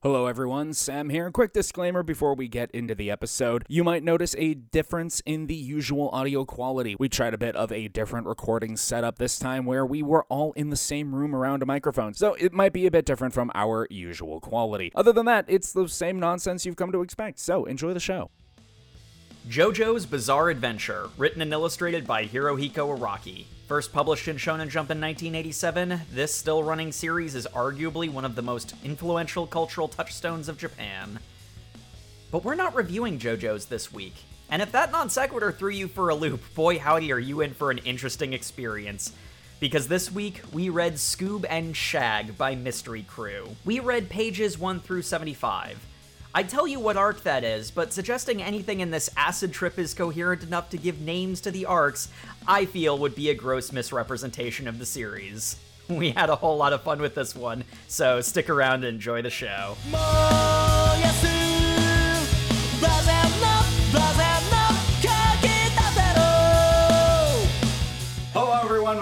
Hello, everyone. Sam here. Quick disclaimer before we get into the episode. You might notice a difference in the usual audio quality. We tried a bit of a different recording setup this time where we were all in the same room around a microphone, so it might be a bit different from our usual quality. Other than that, it's the same nonsense you've come to expect, so enjoy the show. JoJo's Bizarre Adventure, written and illustrated by Hirohiko Araki. First published in Shonen Jump in 1987, this still running series is arguably one of the most influential cultural touchstones of Japan. But we're not reviewing JoJo's this week. And if that non sequitur threw you for a loop, boy howdy are you in for an interesting experience. Because this week, we read Scoob and Shag by Mystery Crew. We read pages 1 through 75. I'd tell you what arc that is, but suggesting anything in this acid trip is coherent enough to give names to the arcs, I feel would be a gross misrepresentation of the series. We had a whole lot of fun with this one, so stick around and enjoy the show.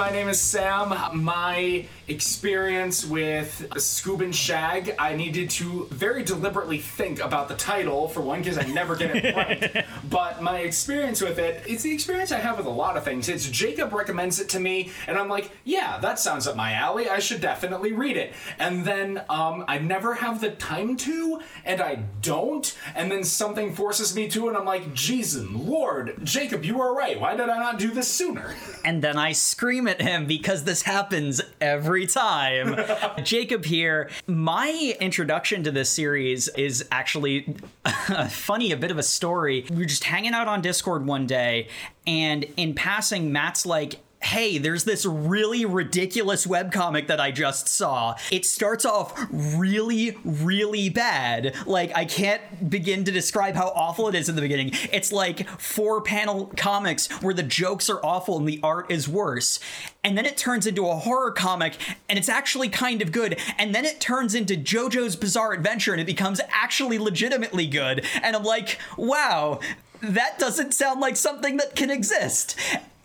My name is Sam. My experience with Scoob and Shag, I needed to very deliberately think about the title, for one, because I never get it right. but my experience with it, it's the experience I have with a lot of things. It's Jacob recommends it to me, and I'm like, yeah, that sounds up my alley. I should definitely read it. And then um, I never have the time to, and I don't. And then something forces me to, and I'm like, Jesus Lord, Jacob, you are right. Why did I not do this sooner? And then I scream at him because this happens every time. Jacob here. My introduction to this series is actually funny, a bit of a story. We were just hanging out on Discord one day, and in passing, Matt's like, hey, there's this really ridiculous webcomic that I just saw. It starts off really, really bad. Like, I can't begin to describe how awful it is in the beginning. It's like four panel comics where the jokes are awful and the art is worse. And then it turns into a horror comic and it's actually kind of good. And then it turns into JoJo's Bizarre Adventure and it becomes actually legitimately good. And I'm like, wow, that doesn't sound like something that can exist.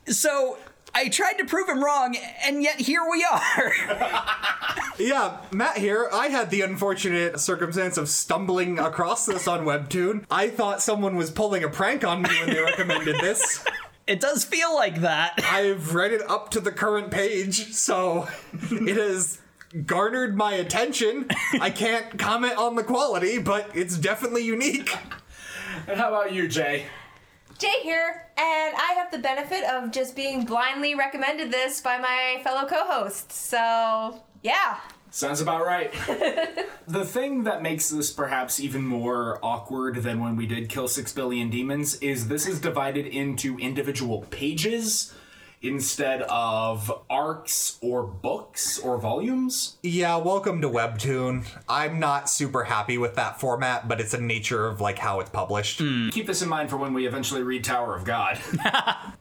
So I tried to prove him wrong, and yet here we are. Yeah, Matt here. I had the unfortunate circumstance of stumbling across this on Webtoon. I thought someone was pulling a prank on me when they recommended this. it does feel like that. I've read it up to the current page, so it has garnered my attention. I can't comment on the quality, but it's definitely unique. And how about you, Jay? Jay here, and I have the benefit of just being blindly recommended this by my fellow co-hosts. So, yeah. Sounds about right. the thing that makes this perhaps even more awkward than when we did Kill Six Billion Demons is this is divided into individual pages instead of arcs or books or volumes. Yeah, welcome to Webtoon. I'm not super happy with that format, but it's a nature of like how it's published. Hmm. Keep this in mind for when we eventually read Tower of God.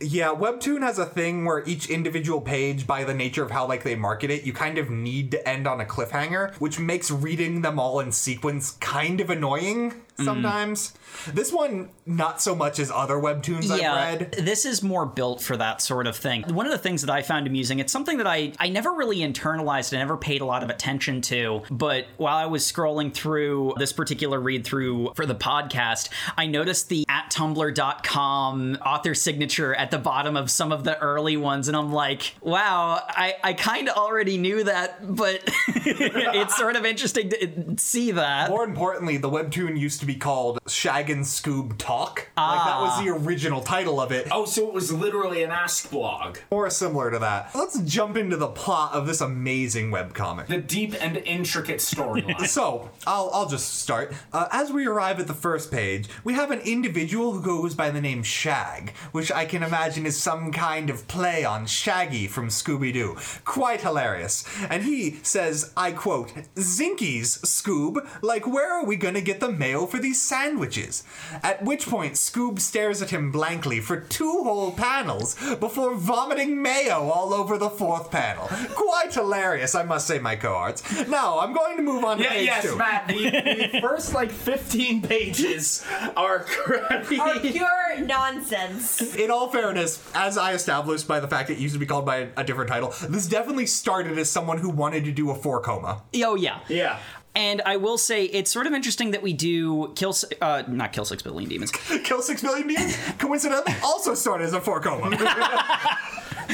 Yeah, Webtoon has a thing where each individual page, by the nature of how like they market it, you kind of need to end on a cliffhanger, which makes reading them all in sequence kind of annoying Mm. sometimes. This one, not so much as other Webtoons I've read. this is more built for that sort of thing. One of the things that I found amusing, it's something that I, I never really internalized, I never paid a lot of attention to, but while I was scrolling through this particular read through for the podcast, I noticed the at tumblr.com author signature at the bottom of some of the early ones, and I'm like, wow, I, I kind of already knew that, but it's sort of interesting to see that. More importantly, the Webtoon used to be called Shag and Scoob Talk. Like that was the original title of it. oh, so it was literally an Ask blog. Or similar to that. Let's jump into the plot of this amazing webcomic. The deep and intricate storyline. So, I'll, I'll just start. Uh, as we arrive at the first page, we have an individual who goes by the name Shag, which I can imagine is some kind of play on Shaggy from Scooby Doo. Quite hilarious. And he says, I quote, Zinkies, Scoob, like where are we gonna get the mayo for these sandwiches? At which point, Scoob stares at him blankly for two whole panels before vomiting mayo all over the fourth panel. Quite hilarious, I must say, my cohorts. Now, I'm going to move on to Yeah, page yes, two. Matt. The, the first like 15 pages are crappy. Are pure nonsense. In all fairness, as I established by the fact it used to be called by a, a different title, this definitely started as someone who wanted to do a four koma. Oh, yeah. yeah. And I will say it's sort of interesting that we do kill, s- uh, not kill six billion demons. Kill six million demons. Coincidentally, also started as a four koma.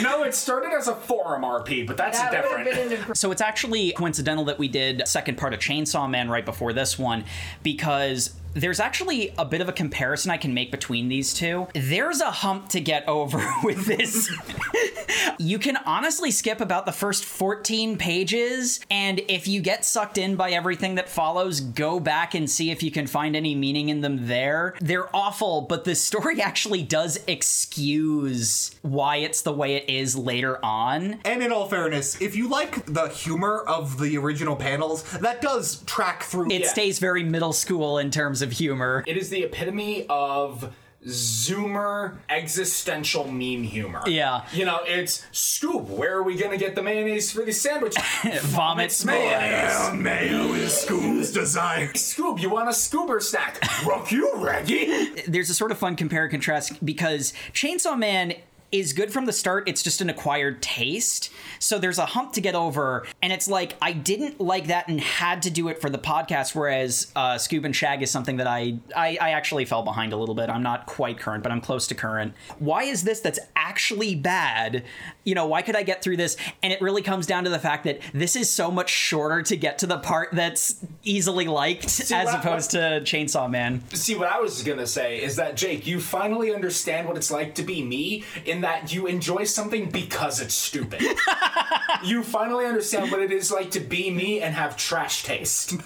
No, it started as a forum RP, but that's That different. been So it's actually coincidental that we did second part of Chainsaw Man right before this one because there's actually a bit of a comparison I can make between these two. There's a hump to get over with this. you can honestly skip about the first 14 pages, and if you get sucked in by everything that follows, go back and see if you can find any meaning in them there. They're awful, but the story actually does excuse why it's the way it is later on. And in all fairness, if you like the humor of the original panels, that does track through. It Yeah. stays very middle school in terms of humor. It is the epitome of Zoomer existential meme humor. Yeah. You know, it's Scoob, where are we gonna get the mayonnaise for the sandwich? Vomits mayonnaise. mayo is Scoob's desire. Scoob, you want a Scoober snack? Rock you, Reggie! There's a sort of fun compare and contrast because Chainsaw Man is good from the start. It's just an acquired taste. So there's a hump to get over. And it's like, I didn't like that and had to do it for the podcast. Whereas uh, Scoob and Shag is something that I, I, I actually fell behind a little bit. I'm not quite current, but I'm close to current. Why is this that's actually bad? You know, why could I get through this? And it really comes down to the fact that this is so much shorter to get to the part that's easily liked as what- opposed to Chainsaw Man. See, what I was gonna say is that, Jake, you finally understand what it's like to be me in that you enjoy something because it's stupid. you finally understand what it is like to be me and have trash taste.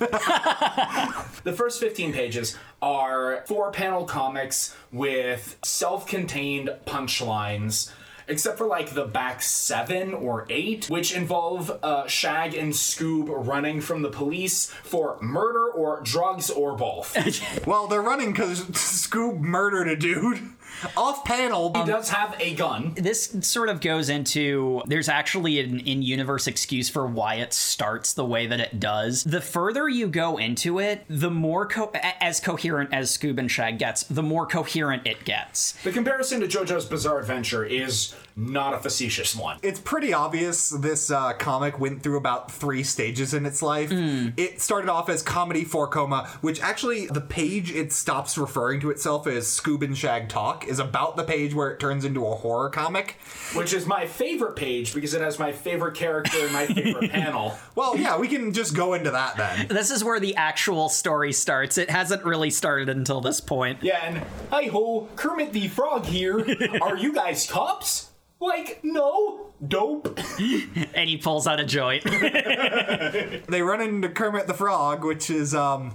the first 15 pages are four panel comics with self contained punchlines. Except for like the back seven or eight, which involve uh, Shag and Scoob running from the police for murder or drugs or both. Well, they're running because Scoob murdered a dude. Off panel. He um, does have a gun. this sort of goes into there's actually an in-universe excuse for why it starts the way that it does the further you go into it the more co- as coherent as scoob and shag gets the more coherent it gets The comparison to JoJo's Bizarre Adventure is not a facetious one. it's pretty obvious this uh, comic went through about three stages in its life. It started off as comedy four koma, which actually the page it stops referring to itself as Scoob and Shag Talk is about the page where it turns into a horror comic. Which is my favorite page because it has my favorite character and my favorite panel. Well, yeah, we can just go into that then. this is where the actual story starts it hasn't really started until this point Yeah, and hi ho, Kermit the Frog here. Are you guys cops? Like, no. Dope. and he pulls out a joint they run into Kermit the Frog, which is um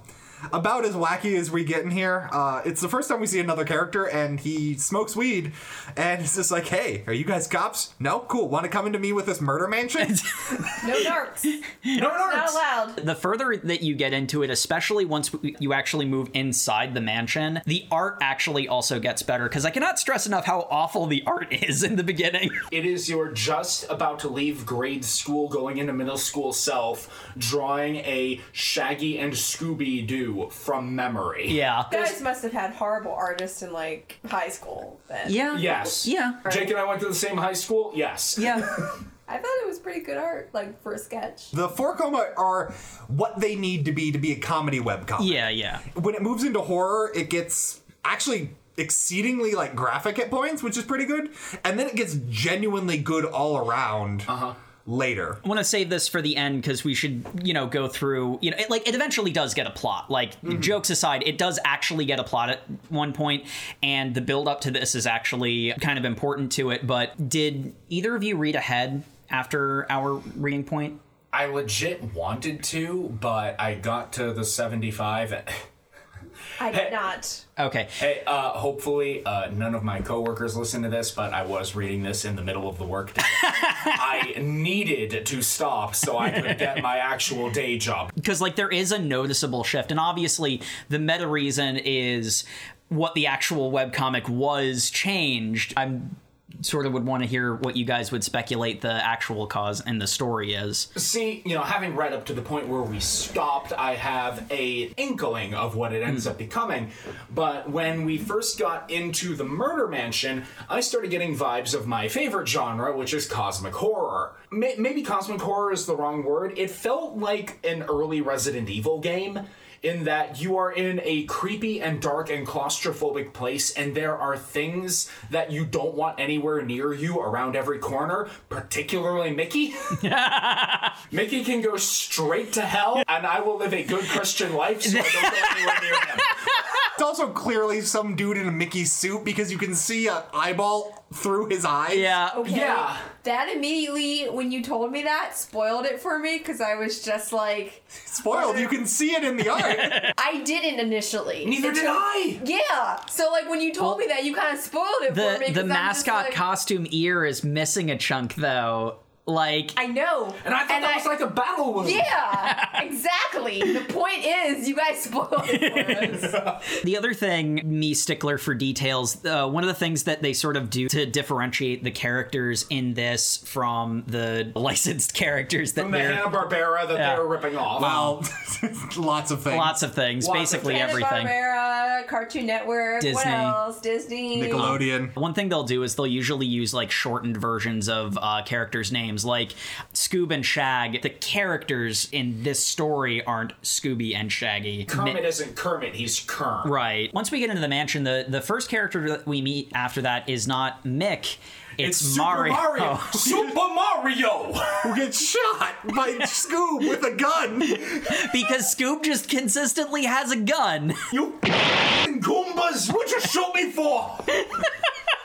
about as wacky as we get in here. Uh, it's the first time we see another character, and he smokes weed, and it's just like, "Hey, are you guys cops? No, cool. Want to come into me with this murder mansion?" no narcs. No, no, Not allowed. the further that you get into it, especially once you actually move inside the mansion, the art actually also gets better because I cannot stress enough how awful the art is in the beginning. It is your just about to leave grade school, going into middle school self, drawing a Shaggy and Scooby Doo from memory. Yeah. You guys must have had horrible artists in like high school then. Yeah. Yes. Yeah. Jake and I went to the same high school. Yes. Yeah. I thought it was pretty good art, like for a sketch. the four koma are what they need to be to be a comedy webcomic. Yeah, yeah. When it moves into horror, it gets actually exceedingly like graphic at points, which is pretty good, and then it gets genuinely good all around. Uh huh. Later. I want to save this for the end because we should, you know, go through. You know, it, like it eventually does get a plot. Like mm-hmm. jokes aside, it does actually get a plot at one point, and the build up to this is actually kind of important to it. But did either of you read ahead after our reading point? I legit wanted to, but I got to the 75. and- I did not. Okay. Hey, uh, hopefully uh, none of my coworkers listen to this, but I was reading this in the middle of the workday. I needed to stop so I could get my actual day job. because like there is a noticeable shift and obviously the meta reason is what the actual webcomic was changed i'm sort of would want to hear what you guys would speculate the actual cause and the story is. See, you know, having read up to the point where we stopped, I have a inkling of what it ends hmm. up becoming. But when we first got into the murder mansion, I started getting vibes of my favorite genre, which is cosmic horror. May- maybe cosmic horror is the wrong word. It felt like an early Resident Evil game. In that you are in a creepy and dark and claustrophobic place, and there are things that you don't want anywhere near you around every corner, particularly Mickey. Mickey can go straight to hell, and I will live a good Christian life, so I don't go anywhere near him. It's also clearly some dude in a Mickey suit because you can see an eyeball through his eyes. Yeah. Okay. Yeah. That immediately, when you told me that, spoiled it for me because I was just like, Spoiled. You can see it in the art. I didn't initially. Neither did I. Yeah. So like when you told me that, you kind of spoiled it for me. The mascot like, costume ear is missing a chunk though. Like I know. And I thought that was like a battle wound. Yeah, exactly. The point is, you guys spoiled it for us. The other thing, me stickler for details, uh, one of the things that they sort of do to differentiate the characters in this from the licensed characters that From the they're Hanna Barbera that Yeah. they were ripping off. well, lots of things. lots of things, Lots of basically things. everything. Hanna-Barbera, Cartoon Network, what Disney. else? Disney. Nickelodeon. One thing they'll do is they'll usually use like shortened versions of uh, characters' names, like Scoob and Shag. The characters in this story aren't Scooby and Shaggy. Kermit Mi- isn't Kermit, he's Kerm. Right. Once we get into the mansion, the, the first character that we meet after that is not Mick. It's, It's Super Mario. Mario. Super Mario. Who gets shot by Scoob with a gun. because Scoob just consistently has a gun. You Goombas, what you shoot me for?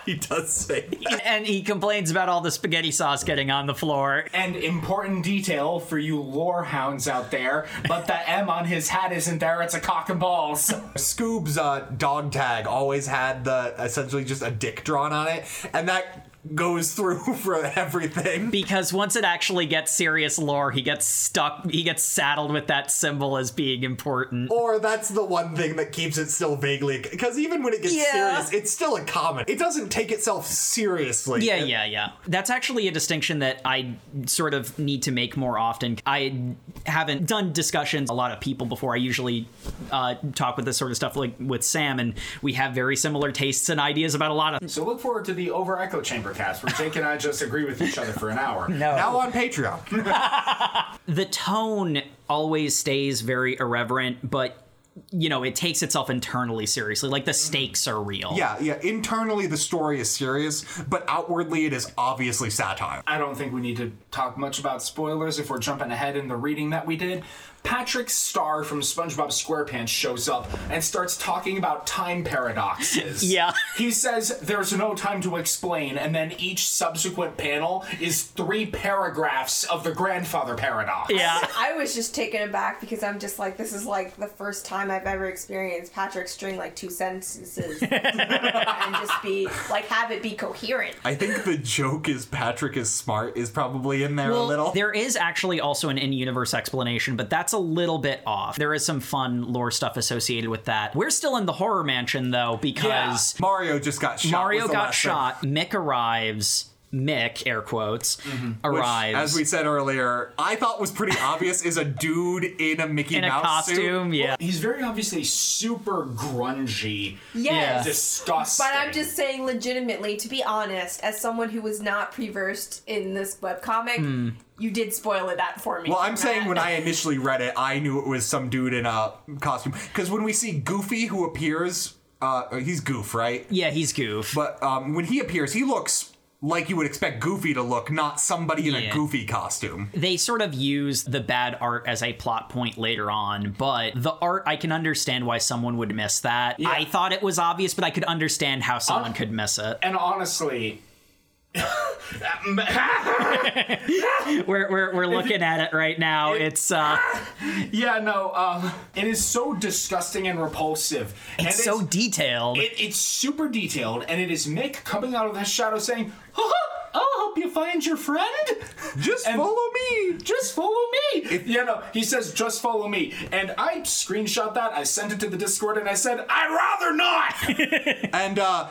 He does say that. and he complains about all the spaghetti sauce getting on the floor. And important detail for you lore hounds out there, but the M on his hat isn't there, it's a cock and balls. Scoob's uh, dog tag always had the essentially just a dick drawn on it, and that goes through for everything. Because once it actually gets serious lore, he gets stuck, he gets saddled with that symbol as being important. Or that's the one thing that keeps it still vaguely. Because even when it gets Yeah. serious, it's still a comic. It doesn't take itself seriously. Yeah, It- yeah, yeah. That's actually a distinction that I sort of need to make more often. I haven't done discussions a lot of people before. I usually uh, talk with this sort of stuff like with Sam, and we have very similar tastes and ideas about a lot of. So look forward to the Over Echo Chamber cast where Jake and I just agree with each other for an hour. No. Now on Patreon. the tone always stays very irreverent, but you know, it takes itself internally seriously. Like the stakes are real. yeah, yeah. Internally, the story is serious, but outwardly, it is obviously satire. I don't think we need to talk much about spoilers if we're jumping ahead in the reading that we did. Patrick Star from SpongeBob SquarePants shows up and starts talking about time paradoxes. Yeah. He says there's no time to explain, and then each subsequent panel is three paragraphs of the grandfather paradox. Yeah. I was just taken aback because I'm just like, this is like the first time I've ever experienced Patrick string like two sentences and just be like, have it be coherent. I think the joke is Patrick is smart is probably in there a little. There is actually also an in-universe explanation, but that's a little bit off. There is some fun lore stuff associated with that. We're still in the horror mansion though because Mario just got shot. Mario got last thing. shot. Mick arrives. Mick, air quotes, Mm-hmm. Which, arrives as we said earlier, I thought was pretty obvious is a dude in a Mickey in a Mouse costume. suit. Yeah. He's very obviously super grungy, Yes. disgusting. But I'm just saying, legitimately, to be honest, as someone who was not pre-versed in this webcomic, you did spoil it that for me. Well, I'm Matt. saying when I initially read it, I knew it was some dude in a costume. Because when we see Goofy, who appears, uh, he's Goof, right? Yeah, he's goof. But um, when he appears, he looks like you would expect Goofy to look, not somebody in Yeah. a Goofy costume. they sort of use the bad art as a plot point later on, but the art, I can understand why someone would miss that. I thought it was obvious, but I could understand how someone could miss it. and honestly, We're, we're, we're looking at it right now. It's uh, yeah, no, um, it is so disgusting and repulsive. and it's so detailed. It, it's super detailed, and it is Mick coming out of the shadow saying, "Oh, oh help you find your friend? Just And- follow me. Just follow me. yeah, no, he says, just follow me. And I screenshot that, I sent it to the Discord, and I said, I'd rather not. And uh,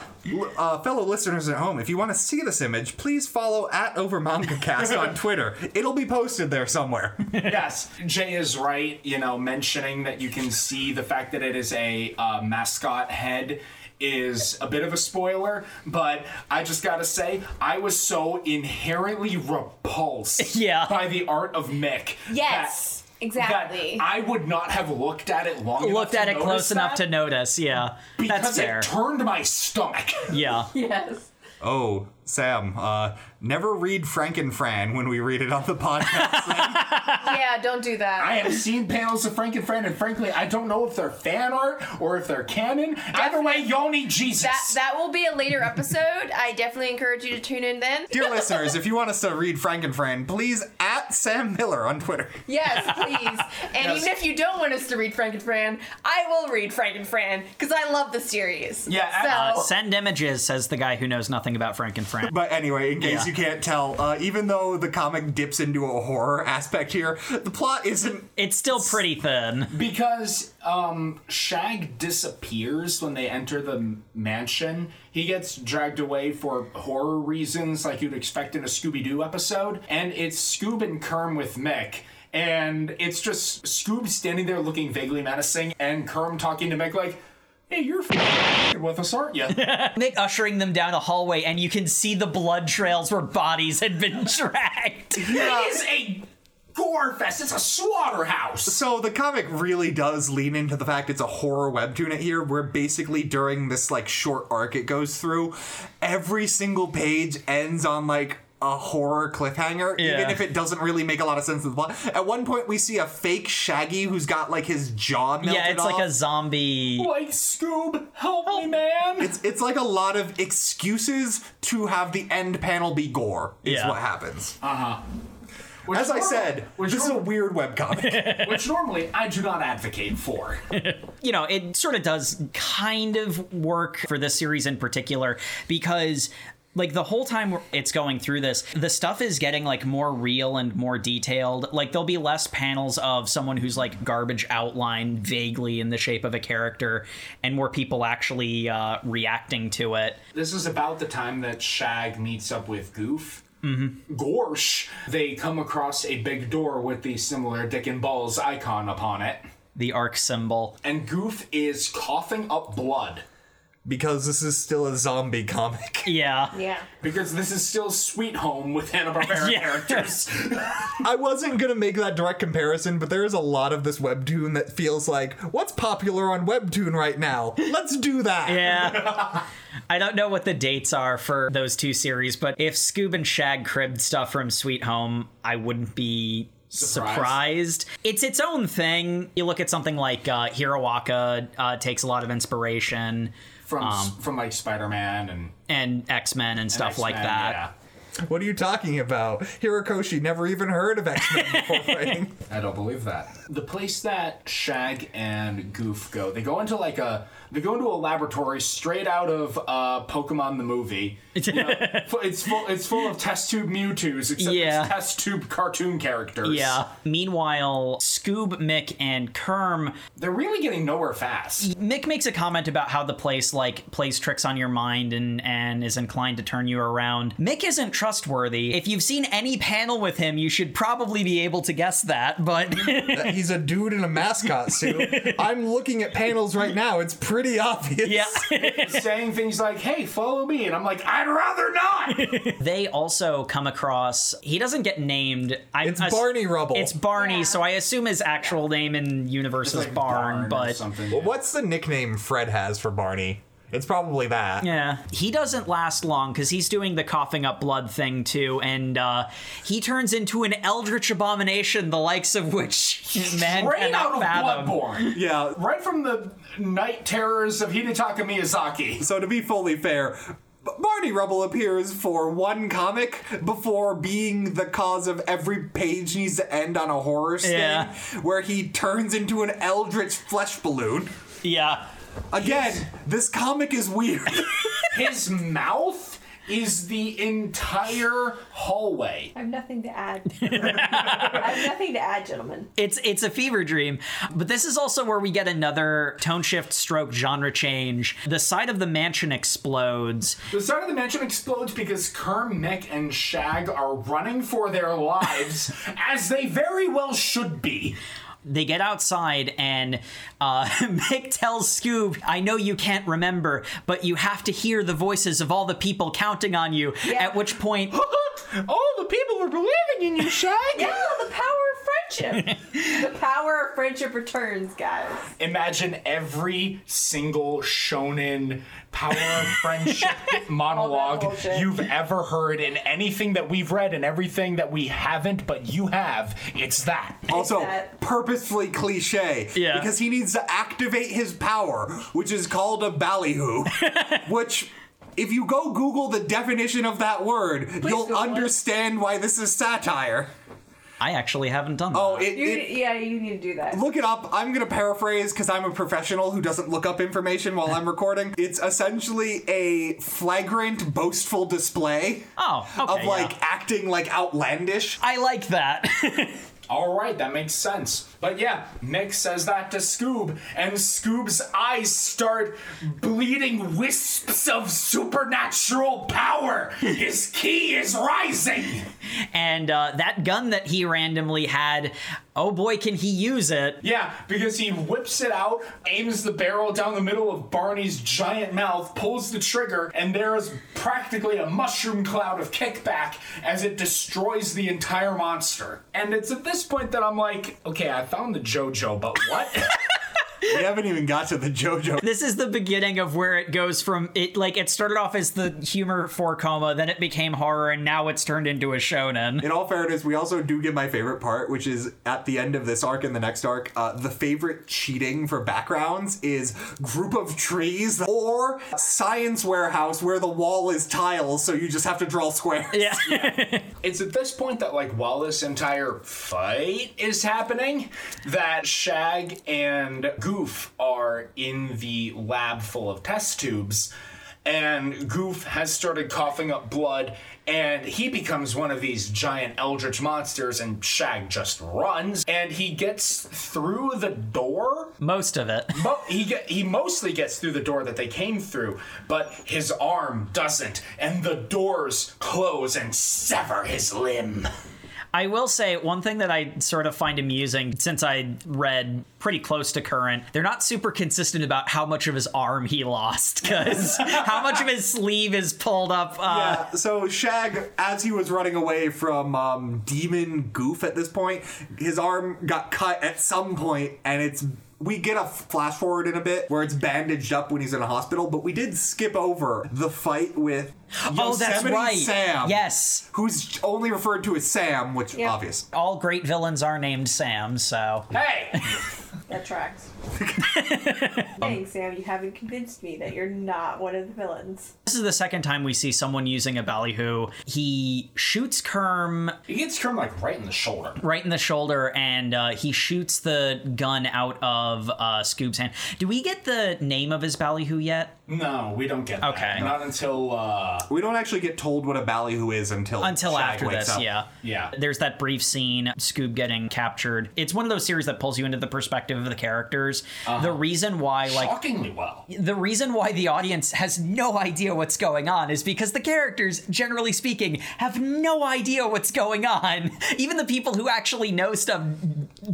uh, fellow listeners at home, if you want to see this image, please follow at OverMangaCast on Twitter. It'll be posted there somewhere. yes, Jay is right, you know, mentioning that you can see the fact that it is a uh, mascot head is a bit of a spoiler, but I just gotta say, I was so inherently repulsed Yeah. by the art of Mick. Yes, that- exactly. That I would not have looked at it long enough Looked to at it close notice enough to notice. Yeah, because that's fair. it turned my stomach. yeah. yes. Oh, Sam, uh, never read Franken Fran when we read it on the podcast. Yeah, don't do that. I have seen panels of Franken Fran, and frankly, I don't know if they're fan art or if they're canon. Either way, y'all need Jesus. that that will be a later episode. I definitely encourage you to tune in then. Dear listeners, if you want us to read Franken Fran, please at Sam Miller on Twitter. Yes, please. And even if you don't want us to read Franken Fran, I will read Franken Fran because I love the series. Yeah, So Uh, send images, says the guy who knows nothing about Frank and Fran. But anyway, in case Yeah. you can't tell, uh, even though the comic dips into a horror aspect here, the plot isn't. It's still pretty thin. Because um, Shag disappears when they enter the mansion. He gets dragged away for horror reasons, like you'd expect in a Scooby Doo episode. And it's Scoob and Kerm with Mick. And it's just Scoob standing there looking vaguely menacing, and Kerm talking to Mick like, "Hey, you're f- with us, aren't you?" Mick ushering them down a hallway, and you can see the blood trails where bodies had been dragged. It is a gore fest. It's a slaughterhouse. So the comic really does lean into the fact it's a horror webtoon here, where basically during this like short arc it goes through, every single page ends on like a horror cliffhanger, even if it doesn't really make a lot of sense in the plot. At one point, we see a fake Shaggy who's got like his jaw melted yeah, it's off. like a zombie. Like Scoob, help me, man. It's it's like a lot of excuses to have the end panel be gore. Is Yeah. what happens. Uh-huh. Which As I said, which, this is a norm- weird webcomic. which normally I do not advocate for. you know, it sort of does kind of work for this series in particular because like the whole time it's going through this the stuff is getting like more real and more detailed like there'll be less panels of someone who's like garbage outlined vaguely in the shape of a character and more people actually uh, reacting to it This is about the time that Shag meets up with Goof. Mm-hmm. Gorsh. They come across a big door with the similar Dick and Balls icon upon it, the arc symbol and Goof is coughing up blood because this is still a zombie comic. yeah Yeah. because this is still Sweet Home with Hanna Barbera Yeah. characters. I wasn't gonna make that direct comparison, but there is a lot of this webtoon that feels like what's popular on webtoon right now. Let's do that. Yeah. I don't know what the dates are for those two series, but if Scoob and Shag cribbed stuff from Sweet Home, I wouldn't be Surprised. surprised. It's its own thing. You look at something like uh, Hirawaka uh, takes a lot of inspiration, from Um, from like Spider Man and and X Men and stuff like X-Men, that. Yeah. What are you talking about? Horikoshi never even heard of X Men before fighting. I don't believe that. The place that Shag and Goof go, they go into like a they go into a laboratory straight out of uh, Pokemon the movie. You know, it's full it's full of test tube Mewtwo's, except Yeah. it's test tube cartoon characters. Yeah. Meanwhile, Scoob, Mick, and Kerm they're really getting nowhere fast. Mick makes a comment about how the place like plays tricks on your mind and and is inclined to turn you around. Mick isn't trustworthy. If you've seen any panel with him, you should probably be able to guess that, but He's a dude in a mascot suit. I'm looking at panels right now. It's pretty obvious. yeah. saying things like, "Hey, follow me," and I'm like, "I'd rather not." they also come across he doesn't get named. I, It's I- Barney Rubble. It's Barney, Yeah. so I assume his actual name in universe is Like Barn, or but something. Well, what's the nickname Fred has for Barney? It's probably that. Yeah, he doesn't last long because he's doing the coughing up blood thing too, and uh, he turns into an eldritch abomination, the likes of which man Straight out of fathom. Bloodborne. Yeah. Right from the night terrors of Hidetaka Miyazaki. So to be fully fair, Barney Rubble appears for one comic before being the cause of every page needs to end on a horror sting, Yeah. where he turns into an eldritch flesh balloon. Yeah, Again, this comic is weird. his mouth is the entire hallway. I have nothing to add. I have nothing to add, gentlemen. It's it's a fever dream, but this is also where we get another tone shift, stroke, genre change. The side of the mansion explodes. The side of the mansion explodes because Kerm, Mick, and Shag are running for their lives, as they very well should be. They get outside, and uh, Mick tells Scoob, "I know you can't remember, but you have to hear the voices of all the people counting on you." Yeah. At which point, All the people are believing in you, Shag. Yeah, the power of friendship. the power of friendship returns, guys. Imagine every single shonen power of friendship monologue bullshit. you've ever heard in anything that we've read and everything that we haven't, but you have. It's that. Also, that- purposefully cliche. Yeah. Because he needs to activate his power, which is called a ballyhoo. which, if you go Google the definition of that word, you'll Google it. understand why this is satire. I actually haven't done oh, that. Oh, it, You, it yeah, you need to do that. Look it up. I'm going to paraphrase because I'm a professional who doesn't look up information while I'm recording. It's essentially a flagrant, boastful display oh, okay, of like yeah. acting like outlandish. I like that. All right, that makes sense. But yeah, Mick says that to Scoob, and Scoob's eyes start bleeding wisps of supernatural power. His ki is rising. and uh, that gun that he randomly had, oh boy, can he use it? Yeah, because he whips it out, aims the barrel down the middle of Barney's giant mouth, pulls the trigger, and there is practically a mushroom cloud of kickback as it destroys the entire monster. And it's at this point that I'm like, okay, I found the JoJo, but what? we haven't even got to the JoJo. This is the beginning of where it goes from it like it started off as the humor four koma, then it became horror, and now it's turned into a shonen. In all fairness, we also do get my favorite part, which is at the end of this arc and the next arc. Uh, the favorite cheating for backgrounds is group of trees or science warehouse where the wall is tiles, so you just have to draw squares. Yeah. it's at this point that, like, while this entire fight is happening, that Shag and Goof are in the lab full of test tubes. And Goof has started coughing up blood, and he becomes one of these giant eldritch monsters, and Shag just runs, and he gets through the door Most of it. Mo- he get, he mostly gets through the door that they came through, but his arm doesn't, and the doors close and sever his limb. I will say one thing that I sort of find amusing since I read pretty close to current, they're not super consistent about how much of his arm he lost because how much of his sleeve is pulled up. Uh, Yeah, so Shag, as he was running away from um, Demon Goof at this point, his arm got cut at some point, and it's. We get a flash forward in a bit where it's bandaged up when he's in a hospital, but we did skip over the fight with Oh, that's Yosemite right. Sam. Yes. Who's only referred to as Sam, which Yeah. obvious. All great villains are named Sam, so. Hey! That tracks. Dang, Sam, you haven't convinced me that you're not one of the villains. This is the second time we see someone using a ballyhoo. He shoots Kerm he gets Kerm like right in the shoulder. right in the shoulder and uh, he shoots the gun out of uh, Scoob's hand. Do we get the name of his ballyhoo yet? No, we don't get that. Okay. Not until, uh, We don't actually get told what a ballyhoo is until Until Shag after wakes this, up. yeah. yeah. There's that brief scene, Scoob getting captured. It's one of those series that pulls you into the perspective of the characters. The reason why, like, Shockingly well. the reason why the audience has no idea what's going on is because the characters, generally speaking, have no idea what's going on. Even the people who actually know stuff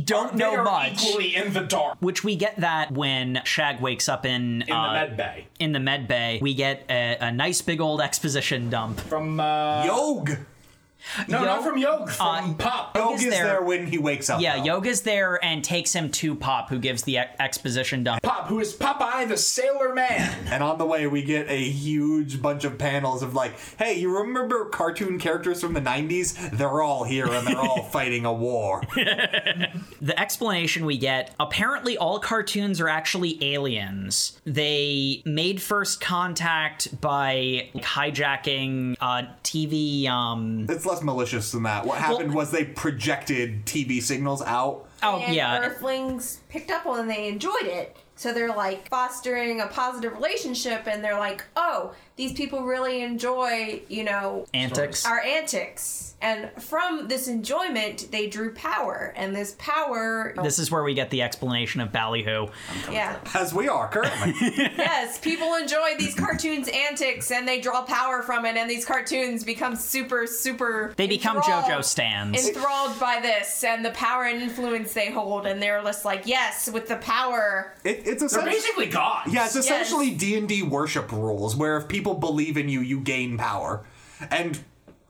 don't They know are much. equally in the dark. Which we get that when Shag wakes up in In uh, the med bay. in the med bay. We get a, a nice big old exposition dump. From, uh. Yog! No, Yo- not from Yog, from Uh, Pop. Yog is is there- there when he wakes up. Yeah, though. Yog's there and takes him to Pop, who gives the e- exposition dump. Pop, who is Popeye the Sailor Man. And on the way, we get a huge bunch of panels of like, hey, you remember cartoon characters from the 90s? They're all here and they're all fighting a war. The explanation we get apparently, all cartoons are actually aliens. They made first contact by hijacking uh, TV. Um, It's less malicious than that. What happened Well- was they projected TV signals out. oh, and yeah. Earthlings picked up on and they enjoyed it, So they're like fostering a positive relationship and they're like, oh, these people really enjoy, you know, Antics. our antics. And from this enjoyment, they drew power. And this power. This is where we get the explanation of ballyhoo. yeah. As we are currently. yes, people enjoy these cartoons' antics and they draw power from it, and these cartoons become super, super. They become enthralled- JoJo stands. Enthralled by this and the power and influence they hold, and they're just like, yes, with the power. It, it's They're basically gods. Yeah, it's essentially D and D worship rules, where if people believe in you, you gain power, and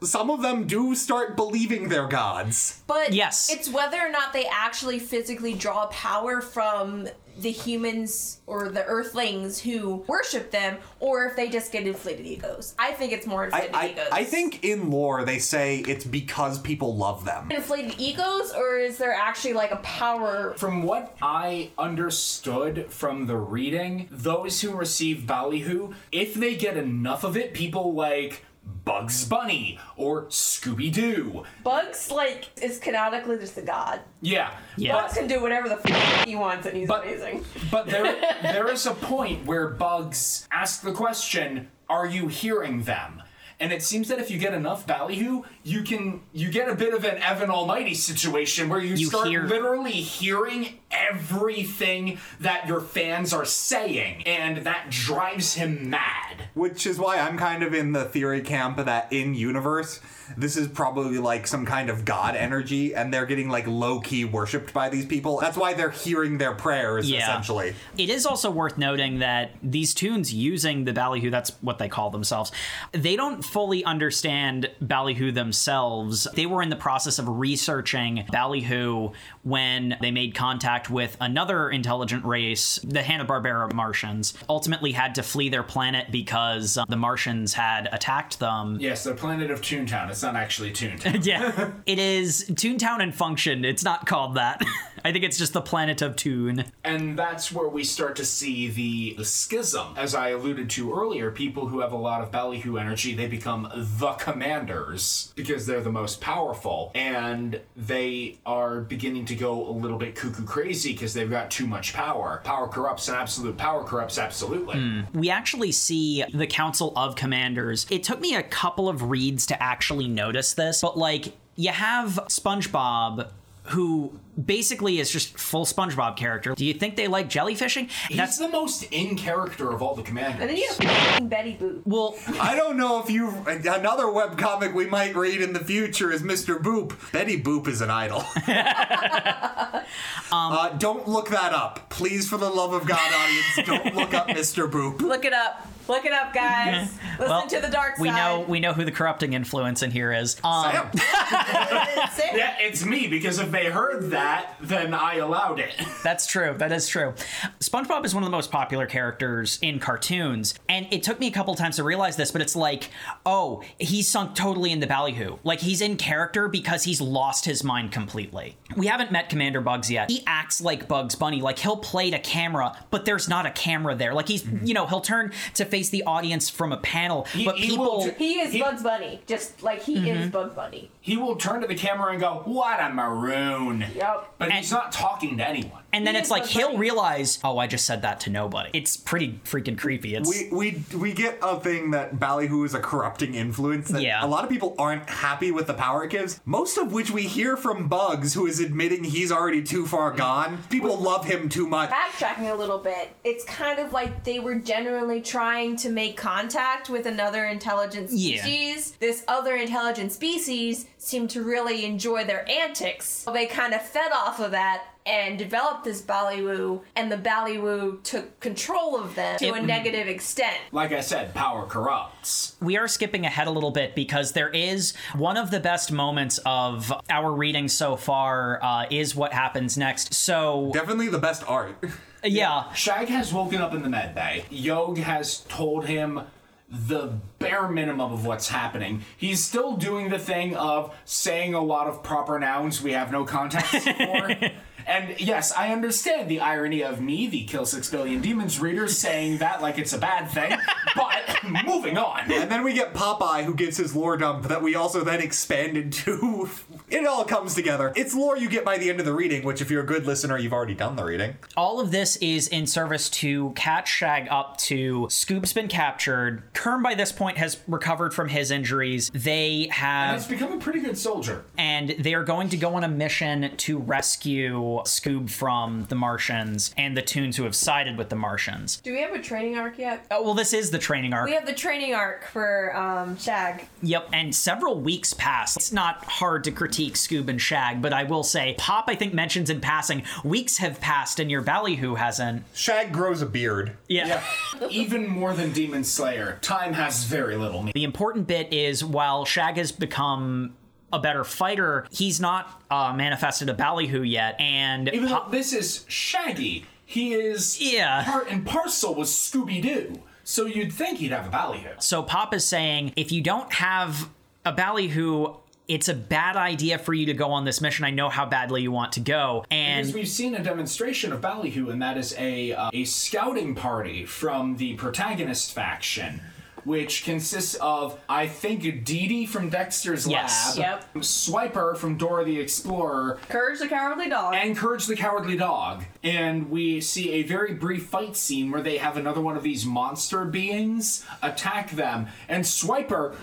some of them do start believing they're gods. But Yes. it's whether or not they actually physically draw power from the humans or the earthlings who worship them, or if they just get inflated egos. I think it's more I, inflated I, egos. I think in lore they say it's because people love them. inflated egos, or is there actually like a power? From what I understood from the reading, those who receive ballyhoo, if they get enough of it, people like Bugs Bunny or Scooby Doo. Bugs like is canonically just a god. Yeah. Yeah. Bugs can do whatever the f- he wants, and he's But- amazing. But there, there is a point where bugs ask the question, "Are you hearing them?" And it seems that if you get enough ballyhoo, you can you get a bit of an Evan Almighty situation where you, You start hear- literally hearing everything that your fans are saying, and that drives him mad. Which is why I'm kind of in the theory camp that in universe, this is probably like some kind of god energy, and they're getting like low key worshipped by these people. That's why they're hearing their prayers, Yeah. essentially. It is also worth noting that these tunes using the ballyhoo, that's what they call themselves, they don't fully understand ballyhoo themselves. They were in the process of researching ballyhoo when they made contact with another intelligent race, the Hanna-Barbera Martians, ultimately had to flee their planet because uh, the Martians had attacked them. Yes, the planet of Toontown. It's not actually Toontown. Yeah. it is Toontown and Function. It's not called that. I think it's just the planet of Toon. And that's where we start to see the, the schism. As I alluded to earlier, people who have a lot of ballyhoo energy, they become the commanders because they're the most powerful. And they are beginning to go a little bit cuckoo crazy because they've got too much power. Power corrupts and absolute power corrupts absolutely. Hmm. we actually see the Council of Commanders. It took me a couple of reads to actually notice this, but like you have SpongeBob who basically is just full SpongeBob character. Do you think they like jellyfishing? He's the most in character of all the commanders. And then you have Betty Boop. well, I don't know if you. Another webcomic we might read in the future is Mr. Boop. Betty Boop is an idol. uh, don't look that up. Please, for the love of God, audience, don't look up Mr. Boop. Look it up. Look it up, guys. Listen well, to the dark side. we know we know who the corrupting influence in here is. Um, Sam. That's yeah, it's me because if they heard that, then I allowed it. That's true. That is true. SpongeBob is one of the most popular characters in cartoons, and it took me a couple times to realize this, but it's like, oh, he's sunk totally in the ballyhoo. Like he's in character because he's lost his mind completely. We haven't met Commander Bugs yet. He acts like Bugs Bunny. Like he'll play to camera, but there's not a camera there. Like he's, you know, he'll turn to face the audience from a panel, He- but he people. Will, he is He- Bugs Bunny, just like he Mm-hmm. is Bugs Bunny. He will turn to the camera and go, "What a maroon!" Yep. But he's not talking to anyone. And then it's like he'll realize, oh, I just said that to nobody. It's pretty freaking creepy. It's We, we we get a thing that ballyhoo is a corrupting influence that Yeah. a lot of people aren't happy with the power it gives. Most of which we hear from Bugs, who is admitting he's already too far gone. People love him too much. Backtracking a little bit, it's kind of like they were generally trying to make contact with another intelligent Yeah. species. This other intelligent species seemed to really enjoy their antics. So they kind of fed off of that and developed this Ballyhoo, and the Ballyhoo took control of them to It- a negative extent. Like I said, power corrupts. we are skipping ahead a little bit because there is one of the best moments of our reading so far uh, is what happens next. So Definitely the best art. yeah, Shag has woken up in the med bay. Yog has told him the bare minimum of what's happening. He's still doing the thing of saying a lot of proper nouns we have no context for. And yes, I understand the irony of me, the Kill Six Billion Demons reader, saying that like it's a bad thing. but moving on. And then we get Popeye, who gives his lore dump that we also then expand into. It all comes together. It's lore you get by the end of the reading, which, if you're a good listener, you've already done the reading. All of this is in service to catch Shag up to Scoob's been captured. Kerm by this point has recovered from his injuries. They have It's become a pretty good soldier. and they are going to go on a mission to rescue Scoob from the Martians and the Toons who have sided with the Martians. Do we have a training arc yet? Oh, well, this is the training arc. We have the training arc for um, Shag. Yep, and several weeks pass. It's not hard to critique Scoob and Shag, but I will say, Pop, I think, mentions in passing, weeks have passed and your ballyhoo hasn't. Shag grows a beard. Yeah. Even more than Demon Slayer, time has very little meaning. The important bit is while Shag has become a better fighter, he's not uh, manifested a ballyhoo yet, and Even though this is Shaggy, he is Yeah. part and parcel with Scooby Doo. So you'd think he'd have a ballyhoo. So Pop is saying if you don't have a ballyhoo, it's a bad idea for you to go on this mission. I know how badly you want to go. Because And we've seen a demonstration of ballyhoo, and that is a uh, a scouting party from the protagonist faction. Which consists of, I think, Dee Dee from Dexter's Yes. Lab, Yep. Swiper from Dora the Explorer, Courage the Cowardly Dog. and Courage the Cowardly Dog. And we see a very brief fight scene where they have another one of these monster beings attack them, and Swiper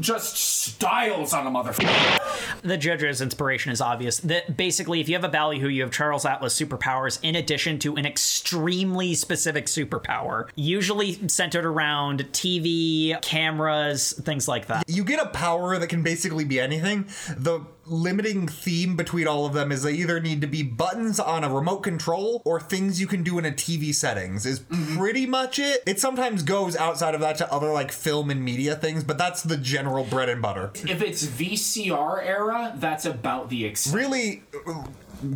just styles on a motherfucker. the JoJo's inspiration is obvious. That basically, if you have a ballyhoo, you have Charles Atlas superpowers in addition to an extremely specific superpower, usually centered around TV, cameras, things like that. You get a power that can basically be anything. The limiting theme between all of them is they either need to be buttons on a remote control or things you can do in a TV settings is mm-hmm. pretty much it. It sometimes goes outside of that to other like film and media things, but that's the general bread and butter. If it's VCR era, that's about the extent. Really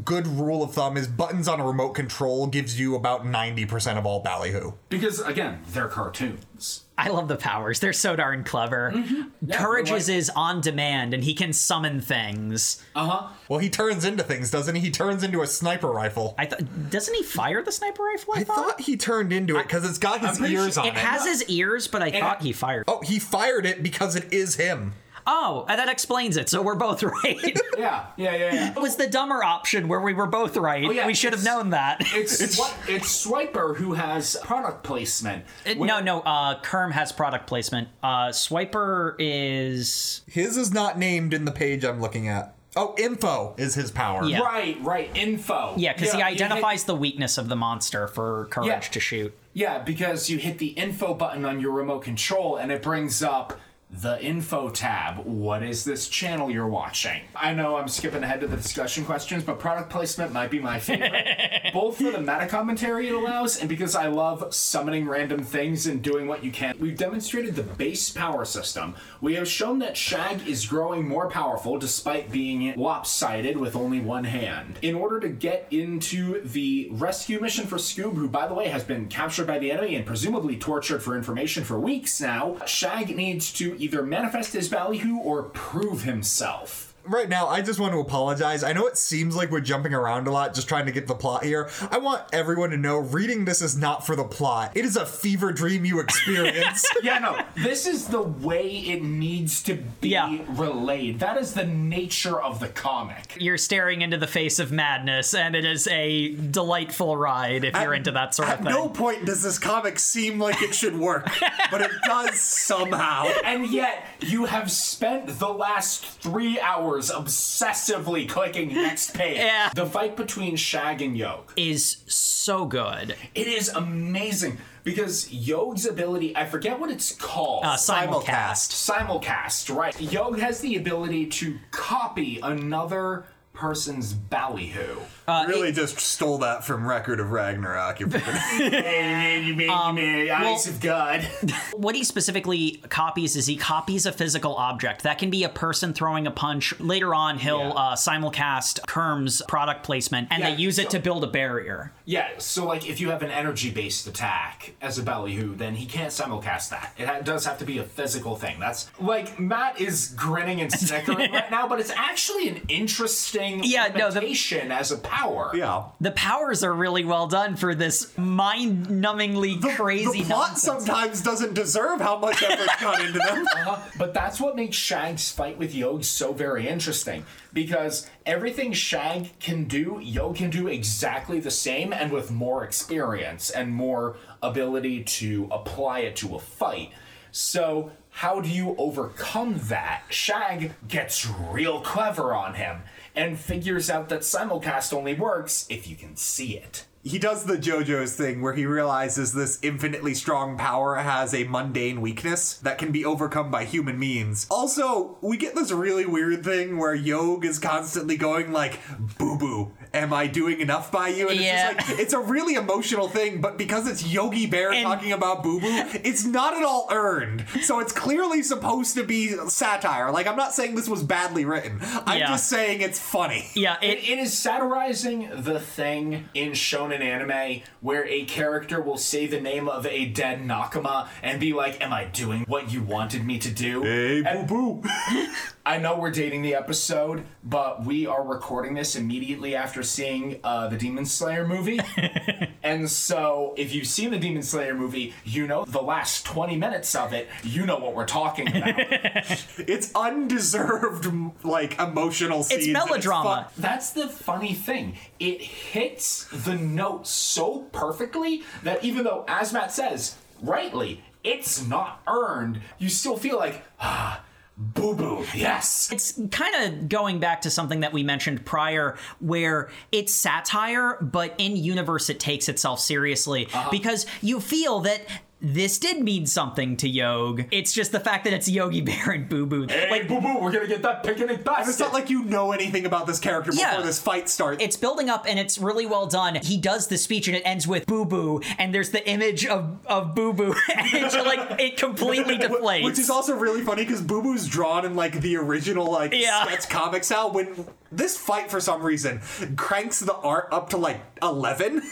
good rule of thumb is buttons on a remote control gives you about 90% of all ballyhoo. Because again, they're cartoons. I love the powers. They're so darn clever. Yeah, Courage they're is like- is on demand and he can summon things. Uh huh. Well, he turns into things, doesn't he? He turns into a sniper rifle. I thought doesn't he fire the sniper rifle? I, I thought he turned into it because it's got his ears sure- on it it. has his ears, but I thought he fired. Oh, he fired it because it is him. Oh, and that explains it. So we're both right. Yeah, yeah, yeah, yeah. it was the dumber option where we were both right. Oh, yeah, we should have known that. It's what it's Swiper who has product placement. It- When- no, no. Uh, Kerm has product placement. Uh, Swiper is His is not named in the page I'm looking at. Oh, info is his power. Yeah. Right, right. Info. yeah, because he you hit- identifies the weakness of the monster for courage Yeah. to shoot. Yeah, because you hit the info button on your remote control and it brings up the info tab. What is this channel you're watching? I know I'm skipping ahead to the discussion questions, but product placement might be my favorite. Both for the meta commentary it allows and because I love summoning random things and doing what you can. We've demonstrated the base power system. We have shown that Shag is growing more powerful despite being lopsided with only one hand. In order to get into the rescue mission for Scoob, who by the way has been captured by the enemy and presumably tortured for information for weeks now, Shag needs to either manifest his ballyhoo or prove himself. Right now, I just want to apologize. I know it seems like we're jumping around a lot just trying to get the plot here. I want everyone to know reading this is not for the plot. It is a fever dream you experience. Yeah, no, this is the way it needs to be Yeah. relayed. That is the nature of the comic. You're staring into the face of madness, and it is a delightful ride if you're into that sort of thing. At no point does this comic seem like it should work, but it does somehow. And yet, you have spent the last three hours obsessively clicking next page. Yeah. The fight between Shag and Yog. is so good. It is amazing because Yog's ability, I forget what it's called. Uh, simulcast. Simulcast, right. Yog has the ability to copy another person's ballyhoo. really just stole that from Record of Ragnarok. You're Um, Eyes of God. What he specifically copies is he copies a physical object. That can be a person throwing a punch. Later on, he'll Yeah. uh, simulcast Kerm's product placement, and Yeah, they use it to build a barrier. Yeah, so like if you have an energy based attack as a ballyhoo, then he can't simulcast that. It ha- does have to be a physical thing. That's like Matt is grinning and snickering right now, but it's actually an interesting interesting Yeah, no, the- limitation as a power. Yeah. The powers are really well done for this mind-numbingly crazy the plot nonsense. sometimes doesn't deserve how much effort got into them. Uh-huh. But that's what makes Shag's fight with Yog so very interesting. Because everything Shag can do, Yog can do exactly the same and with more experience and more ability to apply it to a fight. So, how do you overcome that? Shag gets real clever on him and figures out that simulcast only works if you can see it. he does the JoJo's thing where he realizes this infinitely strong power has a mundane weakness that can be overcome by human means. Also, we get this really weird thing where Yog is constantly going like, "Boo boo, am I doing enough by you?" And Yeah. it's just like it's a really emotional thing, but because it's Yogi Bear And- talking about Boo Boo, it's not at all earned. So it's clearly supposed to be satire. Like I'm not saying this was badly written. I'm Yeah. just saying it's funny. yeah, It, it, it is satirizing the thing in shonen anime where a character will say the name of a dead Nakama and be like, Am I doing what you wanted me to do? Hey, boo boo. I know we're dating the episode, but we are recording this immediately after seeing uh, the Demon Slayer movie. and so, if you've seen the Demon Slayer movie, you know the last 20 minutes of it, you know what we're talking about. It's undeserved, like emotional scenes. and melodrama. fun- That's the funny thing. It hits the note so perfectly that even though, as Matt says, rightly, it's not earned, you still feel like, ah, boo boo, yes. it's kind of going back to something that we mentioned prior where it's satire but in universe it takes itself seriously Uh-huh. because you feel that this did mean something to Yog. It's just the fact that it's Yogi Bear and Boo Boo. Hey, Like boo boo, we're gonna get that picnic basket. It's not like you know anything about this character before Yeah. this fight starts. it's building up and it's really well done. He does the speech and it ends with Boo Boo, and there's the image of, of Boo Boo, and it's like it completely deflates. Which is also really funny because Boo Boo's drawn in like the original like Yeah. sketch comic style. When this fight for some reason cranks the art up to like eleven.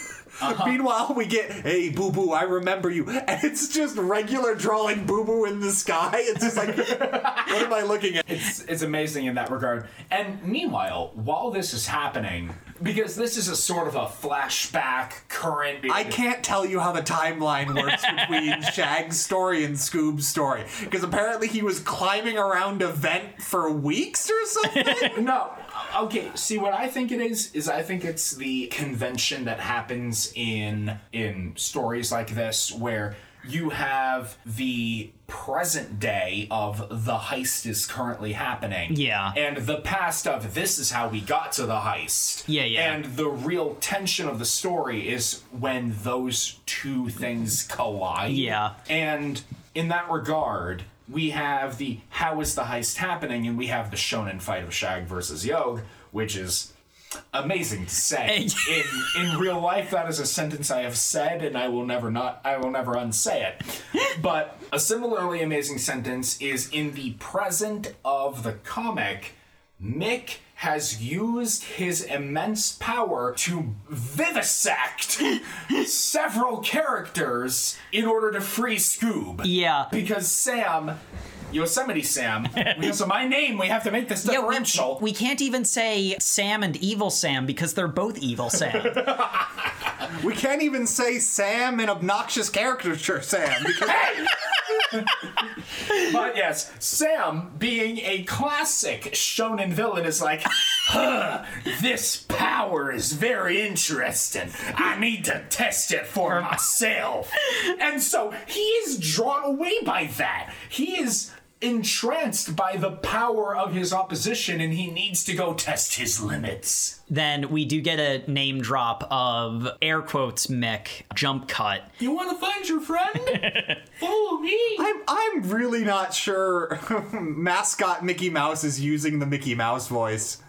Uh-huh. Meanwhile, we get, hey, Boo Boo, I remember you. And it's just regular drawing Boo Boo in the sky. It's just like, what am I looking at? it's it's amazing in that regard. And meanwhile, while this is happening, because this is a sort of a flashback current. I can't tell you how the timeline works between Shag's story and Scoob's story. Because apparently he was climbing around a vent for weeks or something. No. Okay, see what I think it is is I think it's the convention that happens in in stories like this where you have the present day of the heist is currently happening. Yeah. And the past of this is how we got to the heist. Yeah, yeah. And the real tension of the story is when those two things collide. Yeah. And in that regard, we have the how is the heist happening, and we have the shonen fight of Shag versus Yog, which is amazing to say. in in real life, that is a sentence I have said, and I will never not I will never unsay it. But a similarly amazing sentence is in the present of the comic, Mick has used his immense power to vivisect several characters in order to free Scoob. Yeah. Because Sam, Yosemite Sam, because of my name, we have to make this Yeah, we, we can't even say Sam and Evil Sam because they're both Evil Sam. we can't even say Sam in obnoxious caricature Sam because but yes, Sam, being a classic shonen villain, is like, huh, this power is very interesting. I need to test it for myself. And so he is drawn away by that. He is entranced by the power of his opposition and he needs to go test his limits. then we do get a name drop of air quotes Mick jump cut. You want to find your friend? Follow me. I'm I'm really not sure mascot Mickey Mouse is using the Mickey Mouse voice.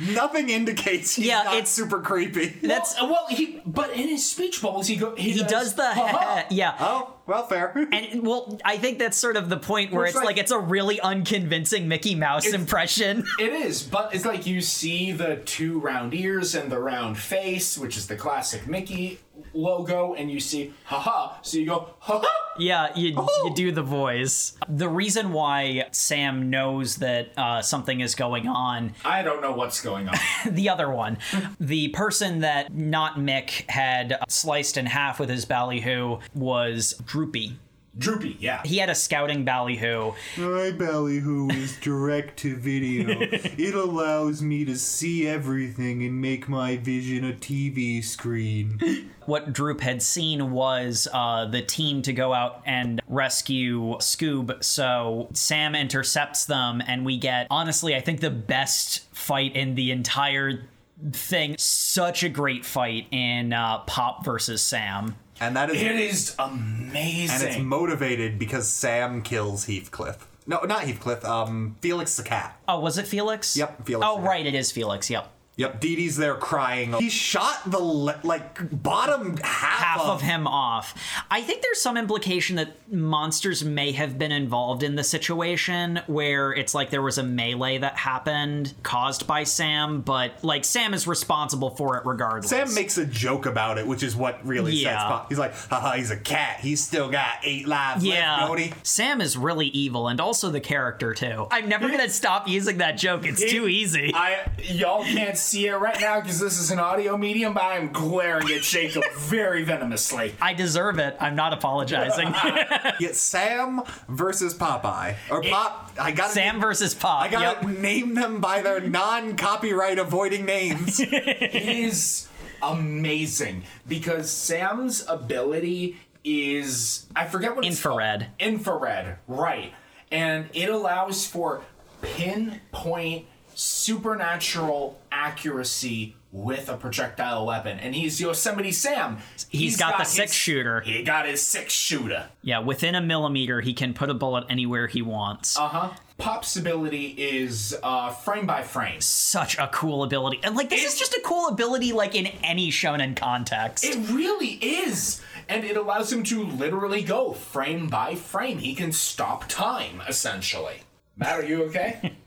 Nothing indicates he's Yeah, not it's- super creepy. That's well, well, he but in his speech bubbles he go he, he does the "Ha-ha." yeah. oh, well, fair. And well, I think that's sort of the point where Well, it's it's like, like- it's a really unconvincing Mickey Mouse impression. It is, but it's like you see the two round ears and the round face, which is the classic Mickey logo, and you see haha. So you go haha. Yeah, you, you do the voice. The reason why Sam knows that uh, something is going on, I don't know what's going on. the other one, the person that not Mick had sliced in half with his ballyhoo was Droopy. Droopy, yeah. He had a scouting ballyhoo. My ballyhoo is direct to video. it allows me to see everything and make my vision a TV screen. What Droop had seen was uh, the team to go out and rescue Scoob. So Sam intercepts them, and we get, honestly, I think the best fight in the entire thing. Such a great fight in uh, Pop versus Sam. And that is It is amazing. and it's motivated because Sam kills Heathcliff. No, not Heathcliff. Um, Felix the cat. Oh, was it Felix? Yep, Felix, Oh, yeah. right, it is Felix. Yep. Yep, Dee Dee's there crying. He shot the le- like bottom half, half of him off. I think there's some implication that monsters may have been involved in the situation where it's like there was a melee that happened caused by Sam, but like Sam is responsible for it regardless. Sam makes a joke about it, which is what really Yeah. sets Pop. He's like, haha, he's a cat. He's still got eight lives yeah, left, don't he? Sam is really evil and also the character too. I'm never gonna stop using that joke. It's too easy. I y'all can't see it right now because this is an audio medium, but I'm glaring at Jacob very venomously. I deserve it. I'm not apologizing. Yet Sam versus Popeye. Or Pop. I got Sam versus Pop. I gotta Yep. name them by their non-copyright avoiding names. He's amazing because Sam's ability is I forget what it's Infrared. Infrared, right? And it allows for pinpoint supernatural accuracy with a projectile weapon. And he's Yosemite Sam. He's got the his- six shooter. He got his six shooter. Yeah, within a millimeter, he can put a bullet anywhere he wants. Uh huh. Pop's ability is uh, frame by frame. such a cool ability. And like this is just a cool ability like in any shonen context. It really is. And it allows him to literally go frame by frame. He can stop time, essentially. Matt, are you okay?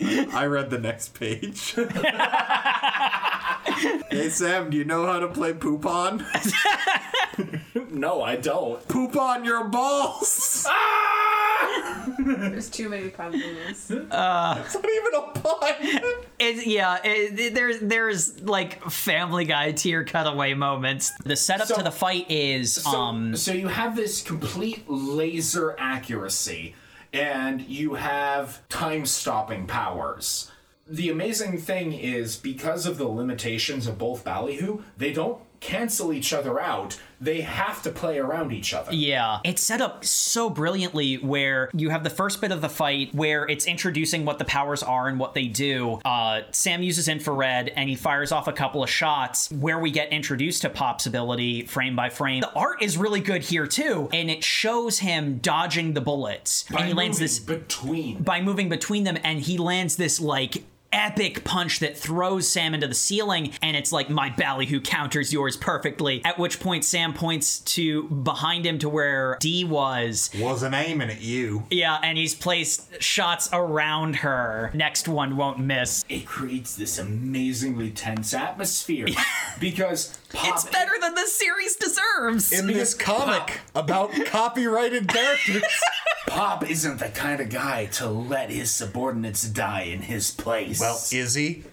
I read the next page. hey Sam, do you know how to play poop on? no, I don't. poop on your balls. There's too many puns in this. It's not even a pun. It- yeah, it, it- there's there's like Family Guy tier cutaway moments. The setup So- to the fight is So, um so you have this complete laser accuracy, and you have time stopping powers. The amazing thing is because of the limitations of both Ballyhoo, they don't cancel each other out. They have to play around each other. Yeah. It's set up so brilliantly where you have the first bit of the fight where it's introducing what the powers are and what they do. Uh, Sam uses infrared and he fires off a couple of shots where we get introduced to Pop's ability frame by frame. The art is really good here too, and it shows him dodging the bullets. By and he lands this between. by moving between them and he lands this like epic punch that throws Sam into the ceiling and it's like my ballyhoo counters yours perfectly. At which point Sam points to behind him to where D was. Wasn't aiming at you. yeah and he's placed shots around her. Next one won't miss. It creates this amazingly tense atmosphere. Because Pop, it's better than the series deserves In this comic about copyrighted characters. Pop isn't the kind of guy to let his subordinates die in his place. Well, is he?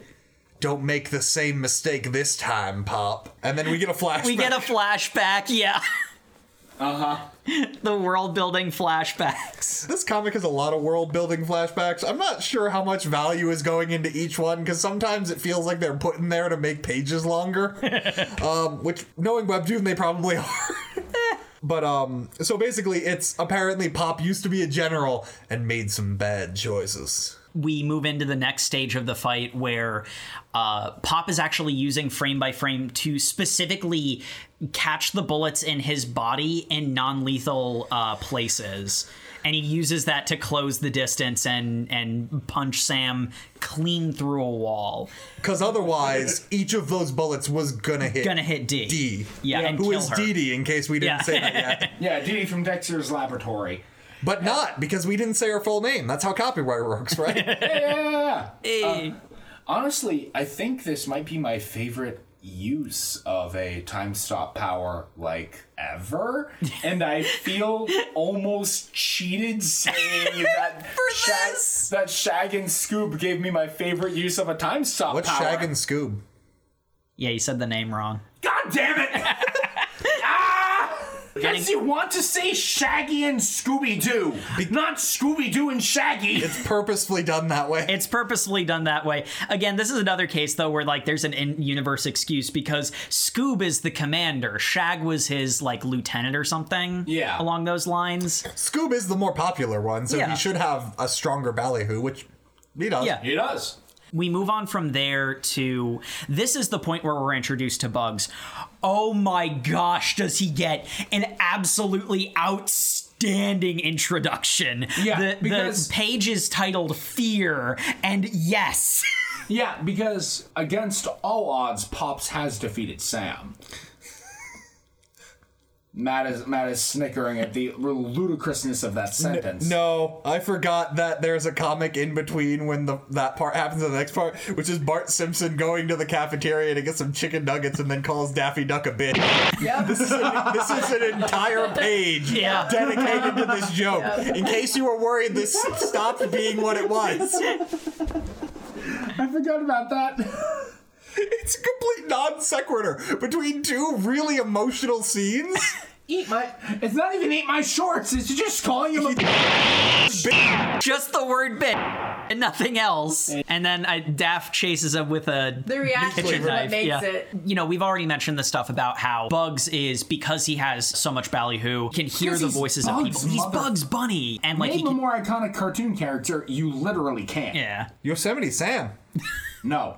Don't make the same mistake this time, Pop. And then we get a flashback. we get a flashback yeah uh-huh the world building flashbacks This comic has a lot of world building flashbacks. I'm not sure how much value is going into each one because sometimes it feels like they're put in there to make pages longer. um, which, knowing Webtoon, they probably are. but um, so basically, it's apparently Pop used to be a general and made some bad choices. We move into the next stage of the fight where uh, Pop is actually using frame by frame to specifically catch the bullets in his body in non lethal uh, places. And he uses that to close the distance and, and punch Sam clean through a wall. Because otherwise, each of those bullets was gonna hit Gonna hit D. D. Yeah, and who kill is her. Dee Dee, in case we didn't Yeah. say that yet. yeah, Dee Dee from Dexter's Laboratory. But not, because we didn't say her full name. That's how copyright works, right? Yeah. Eh. Honestly, I think this might be my favorite use of a time stop power like ever, and I feel almost cheated saying that Shag, this? that Shag and Scoob gave me my favorite use of a time stop What's power. Shag and Scoob? Yeah, you said the name wrong. God damn it! Ah! Because you want to say Shaggy and Scooby Doo, not Scooby Doo and Shaggy. It's purposefully done that way. It's purposefully done that way. Again, this is another case though where like there's an in-universe excuse because Scoob is the commander, Shag was his like lieutenant or something. Yeah. along those lines. Scoob is the more popular one, so Yeah. he should have a stronger ballyhoo, which he does. Yeah. he does. We move on from there to this is the point where we're introduced to Bugs. Oh my gosh, does he get an absolutely outstanding introduction? Yeah, the, because- the page is titled Fear, and yes. Yeah, because against all odds, Pops has defeated Sam. Matt is Matt is snickering at the ludicrousness of that sentence. No, I forgot that there's a comic in between when the that part happens in the next part, which is Bart Simpson going to the cafeteria to get some chicken nuggets and then calls Daffy Duck a bitch. Yep. This is an, this is an entire page Yeah. dedicated to this joke. In case you were worried, this stopped being what it was. I forgot about that. It's a complete non sequitur between two really emotional scenes. eat my. It's not even eat my shorts. It's just calling him a. Just the word bit and nothing else. And then I, Daff chases him with a The reaction is kitchen knife. makes yeah. it. You know, we've already mentioned the stuff about how Bugs is because he has so much ballyhoo, can hear the he's voices of Bugs, people. He's mother- Bugs Bunny, and like he Name a more iconic cartoon character. You literally can't. yeah. Yosemite Sam. No.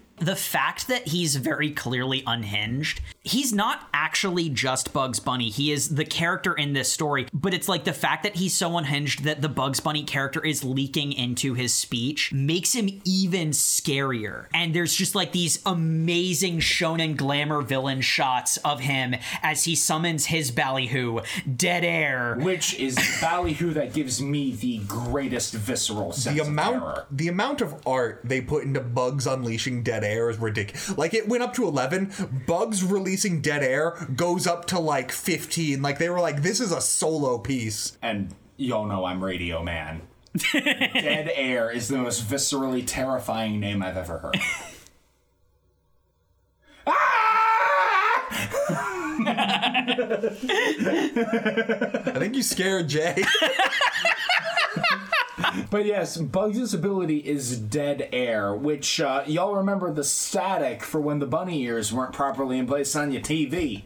the fact that he's very clearly unhinged, he's not actually just Bugs Bunny. He is the character in this story, but it's like the fact that he's so unhinged that the Bugs Bunny character is leaking into his speech makes him even scarier. And there's just like these amazing shonen glamour villain shots of him as he summons his ballyhoo, Dead Air. Which is ballyhoo that gives me the greatest visceral sense The of amount, terror. the amount of art they put into Bugs unleashing dead air is ridiculous. Like it went up to eleven. Bugs releasing dead air goes up to like fifteen. Like they were like, this is a solo piece. And y'all know I'm Radio Man. Dead Air is the most viscerally terrifying name I've ever heard. Ah! I think you scared Jay. But yes, Bugs' ability is dead air, which uh, y'all remember the static for when the bunny ears weren't properly in place on your TV.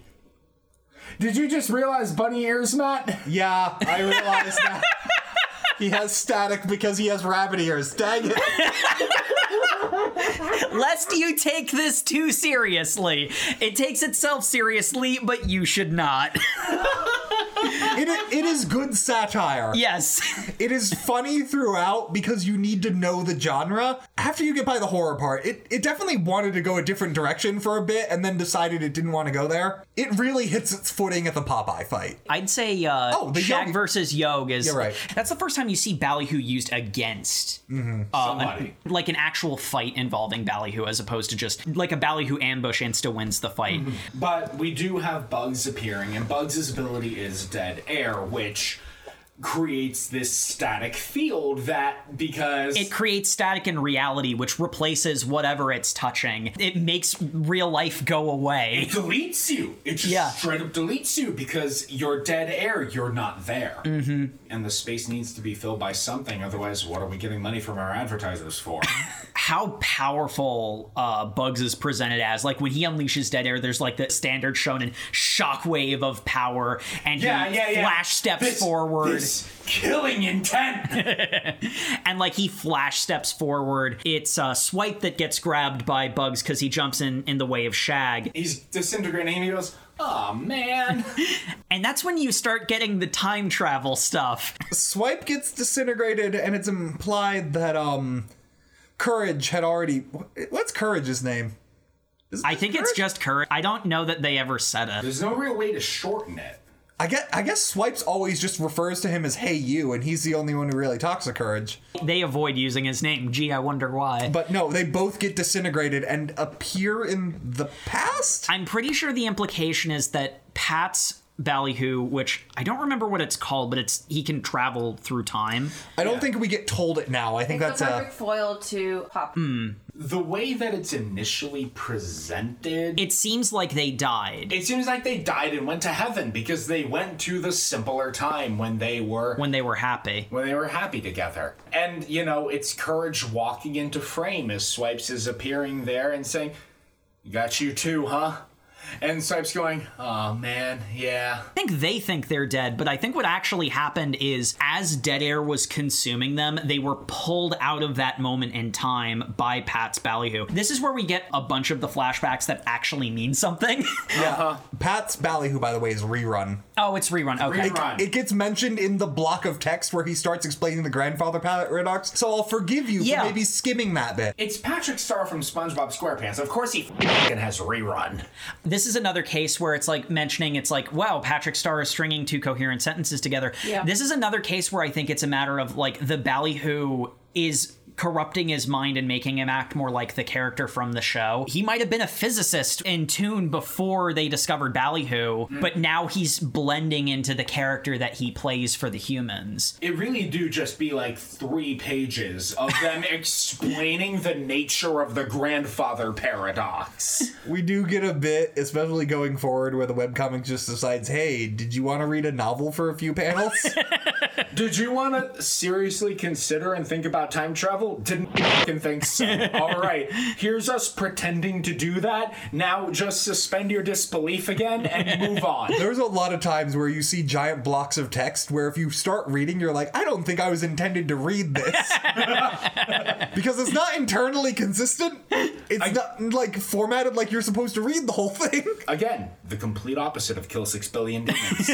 Did you just realize bunny ears, Matt? yeah, I realized that. He has static because he has rabbit ears. Dang it. Lest you take this too seriously. It takes itself seriously, but you should not. It, it is good satire. yes. It is funny throughout because you need to know the genre. After you get by the horror part, it, it definitely wanted to go a different direction for a bit and then decided it didn't want to go there. It really hits its footing at the Popeye fight. I'd say uh, Oh, the Shag Yog- versus Yog is. You're right. That's the first time you see Ballyhoo used against uh, Somebody. like an actual fight involving Ballyhoo, as opposed to just like a Ballyhoo ambush insta wins the fight. But we do have Bugs appearing, and Bugs' ability is dead air, which creates this static field that because It creates static in reality, which replaces whatever it's touching. It makes real life go away. It deletes you. It just Yeah. straight up deletes you because you're dead air. You're not there. Mm-hmm. And the space needs to be filled by something. Otherwise, what are we getting money from our advertisers for? how powerful uh, Bugs is presented as. Like when he unleashes Dead Air, there's like the standard shonen shockwave of power, and he flash steps This- forward, this killing intent. and like he flash steps forward. It's uh, Swipe that gets grabbed by Bugs because he jumps in in the way of Shag, He's disintegrating. and He goes, "Oh man." and that's when you start getting the time travel stuff. Swipe gets disintegrated, and it's implied that um, Courage had already. What's Courage's name? Is- I think it's just courage. I don't know that they ever said it. There's no real way to shorten it. I get. I guess Swipes always just refers to him as "Hey you," and he's the only one who really talks to Courage. They avoid using his name. Gee, I wonder why. But no, they both get disintegrated and appear in the past. I'm pretty sure the implication is that Pat's ballyhoo, which I don't remember what it's called, but it's he can travel through time. I don't Yeah. think we get told it now. I think It's that's a. perfect foil to Pop. Hmm. The way that it's initially presented, It seems like they died it seems like they died and went to heaven because they went to the simpler time when they were when they were happy. when they were happy together. And you know, it's courage walking into frame as Swipes is appearing there and saying, "Got you too, huh?" And Swipes going, "Oh man, yeah." I think they think they're dead, but I think what actually happened is as dead air was consuming them, they were pulled out of that moment in time by Pat's ballyhoo. This is where we get a bunch of the flashbacks that actually mean something. Yeah. Pat's Ballyhoo, by the way, is rerun. Oh, it's rerun. Okay. Rerun. It gets mentioned in the block of text where he starts explaining the grandfather paradox. So I'll forgive you Yeah. for maybe skimming that bit. It's Patrick Star from SpongeBob SquarePants. Of course, he fucking has rerun. This is another case where it's like mentioning it's like, wow, Patrick Star is stringing two coherent sentences together. Yeah. This is another case where I think it's a matter of like the ballyhoo is corrupting his mind and making him act more like the character from the show. He might have been a physicist in Toon before they discovered ballyhoo, mm. but now he's blending into the character that he plays for the humans. It really do just be like three pages of them explaining the nature of the grandfather paradox. We do get a bit, especially going forward, where the webcomic just decides, hey, did you want to read a novel for a few panels? Did you want to seriously consider and think about time travel? Didn't fucking think so. All right, here's us pretending to do that. Now just suspend your disbelief again and move on. There's a lot of times where you see giant blocks of text where if you start reading, you're like, I don't think I was intended to read this. because it's not internally consistent. It's not like formatted like you're supposed to read the whole thing. Again, the complete opposite of Kill Six Billion Demons.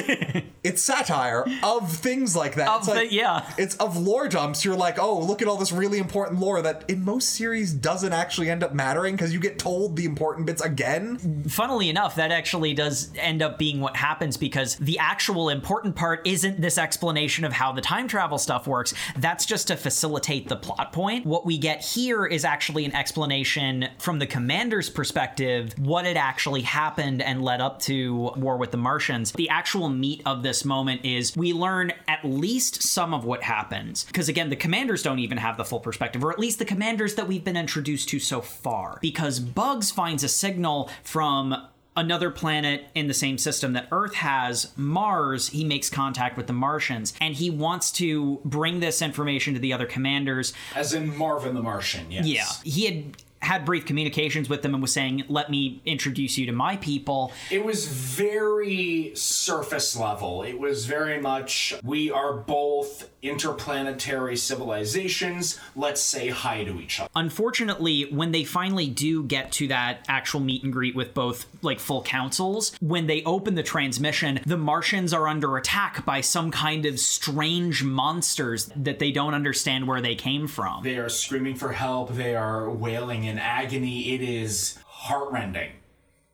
It's satire of things like that. Of it's like, the- yeah. It's of lore dumps. You're like, oh, look at all this really important lore that in most series doesn't actually end up mattering because you get told the important bits again. Funnily enough, that actually does end up being what happens because the actual important part isn't this explanation of how the time travel stuff works. That's just to facilitate the plot point. What we get here is actually an explanation from the commander's perspective, what had actually happened and led up to War with the Martians. The actual meat of this moment is we learn at least some of what happens. Because again, the commanders don't even have the full perspective, or at least the commanders that we've been introduced to so far. Because Bugs finds a signal from another planet in the same system that Earth has, Mars, he makes contact with the Martians and he wants to bring this information to the other commanders. As in Marvin the Martian, yes. Yeah. He had had brief communications with them and was saying, "Let me introduce you to my people." It was very surface level. It was very much we are both interplanetary civilizations. Let's say hi to each other. Unfortunately, when they finally do get to that actual meet and greet with both like full councils, when they open the transmission, the Martians are under attack by some kind of strange monsters that they don't understand where they came from. They are screaming for help. They are wailing in agony. It is heartrending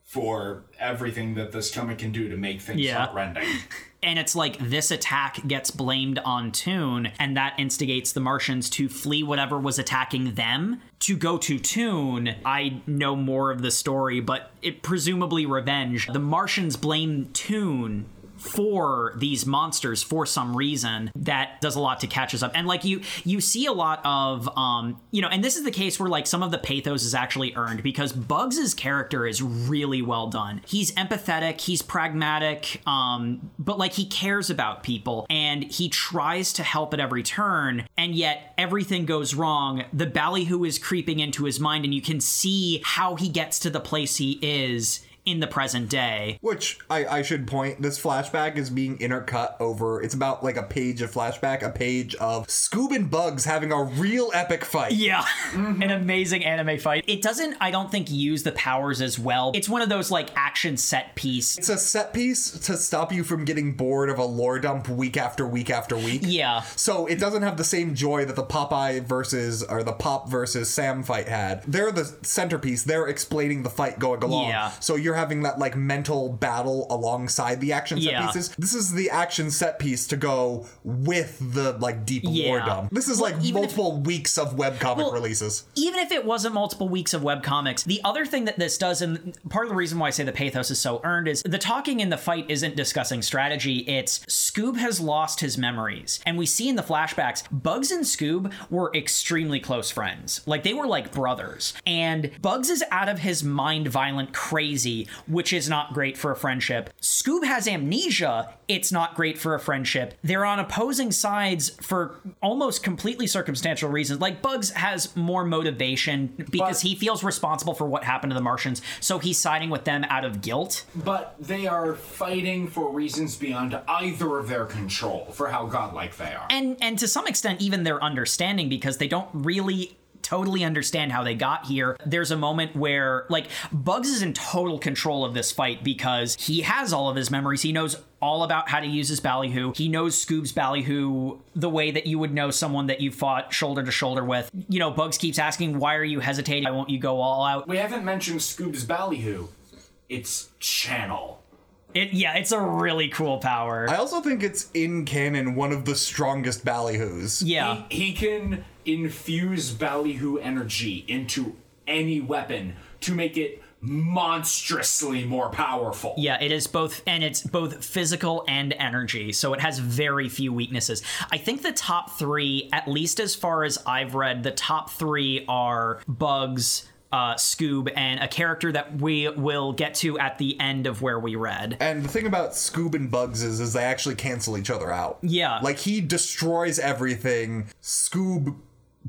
for everything that this comic can do to make things Yeah. heartrending. And it's like this attack gets blamed on Toon, and that instigates the Martians to flee whatever was attacking them to go to Toon. I know more of the story, but it presumably revenge. The Martians blame Toon for these monsters for some reason that does a lot to catch us up. And like you you see a lot of um you know and this is the case where like some of the pathos is actually earned because bugs's character is really well done. He's empathetic he's pragmatic um but like he cares about people and he tries to help at every turn and yet everything goes wrong. The ballyhoo is creeping into his mind and you can see how he gets to the place he is in the present day Which I, I should point, this flashback is being intercut over. It's about like a page of flashback, a page of Scoob and Bugs having a real epic fight. Yeah, mm-hmm. an amazing anime fight. It doesn't, I don't think, use the powers as well. It's one of those like action set piece. It's a set piece to stop you from getting bored of a lore dump week after week after week. Yeah, So it doesn't have the same joy that the Popeye versus or the Pop versus Sam fight had. They're the centerpiece. They're explaining the fight going along. Yeah. So you're having that like mental battle alongside the action set Yeah. pieces. This is the action set piece to go with the like deep Yeah. lore dump. This is Well, like even if- multiple weeks of webcomic Well, releases. even if it wasn't multiple weeks of webcomics, the other thing that this does, and part of the reason why I say the pathos is so earned, is the talking in the fight isn't discussing strategy. It's Scoob has lost his memories. And we see in the flashbacks, Bugs and Scoob were extremely close friends. Like they were like brothers. And Bugs is out of his mind violent crazy, which is not great for a friendship. Scoob has amnesia. It's not great for a friendship. They're on opposing sides for almost completely circumstantial reasons. Like Bugs has more motivation because But- he feels responsible for what happened to the Martians, so he's siding with them out of guilt. But they are fighting for reasons beyond either of their control for how godlike they are. and and to some extent even their understanding because they don't really totally understand how they got here. There's a moment where like Bugs is in total control of this fight because he has all of his memories. He knows all about how to use his ballyhoo. He knows Scoob's ballyhoo the way that you would know someone that you fought shoulder to shoulder with. You know, Bugs keeps asking, "Why are you hesitating? Why won't you go all out?" we haven't mentioned Scoob's ballyhoo. It's channel. It yeah, it's a really cool power. I also think it's in canon one of the strongest ballyhoos. yeah. He, he can infuse ballyhoo energy into any weapon to make it monstrously more powerful. Yeah, it is both, and it's both physical and energy, so it has very few weaknesses. I think the top three, at least as far as I've read, the top three are Bugs, uh, Scoob, and a character that we will get to at the end of where we read. And the thing about Scoob and Bugs is, is they actually cancel each other out. Yeah. Like he destroys everything. Scoob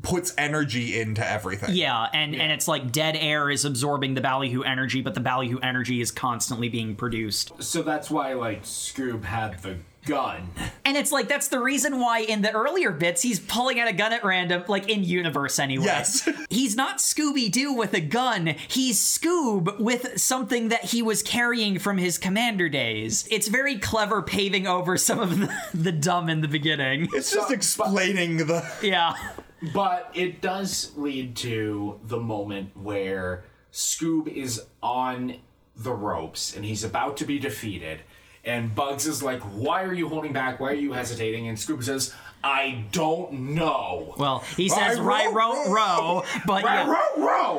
puts energy into everything. Yeah, and, and it's like dead air is absorbing the ballyhoo energy, but the ballyhoo energy is constantly being produced. So that's why, like, Scoob had the gun. And it's like that's the reason why in the earlier bits he's pulling out a gun at random, like in universe anyway. Yes. he's not Scooby Doo with a gun. He's Scoob with something that he was carrying from his commander days. It's very clever paving over some of the, the dumb in the beginning. It's just So- explaining the. Yeah. But it does lead to the moment where Scoob is on the ropes and he's about to be defeated. And Bugs is like, Why are you holding back? Why are you hesitating? And Scoob says, I don't know. Well, he says Right, row, row, but yeah, row, row.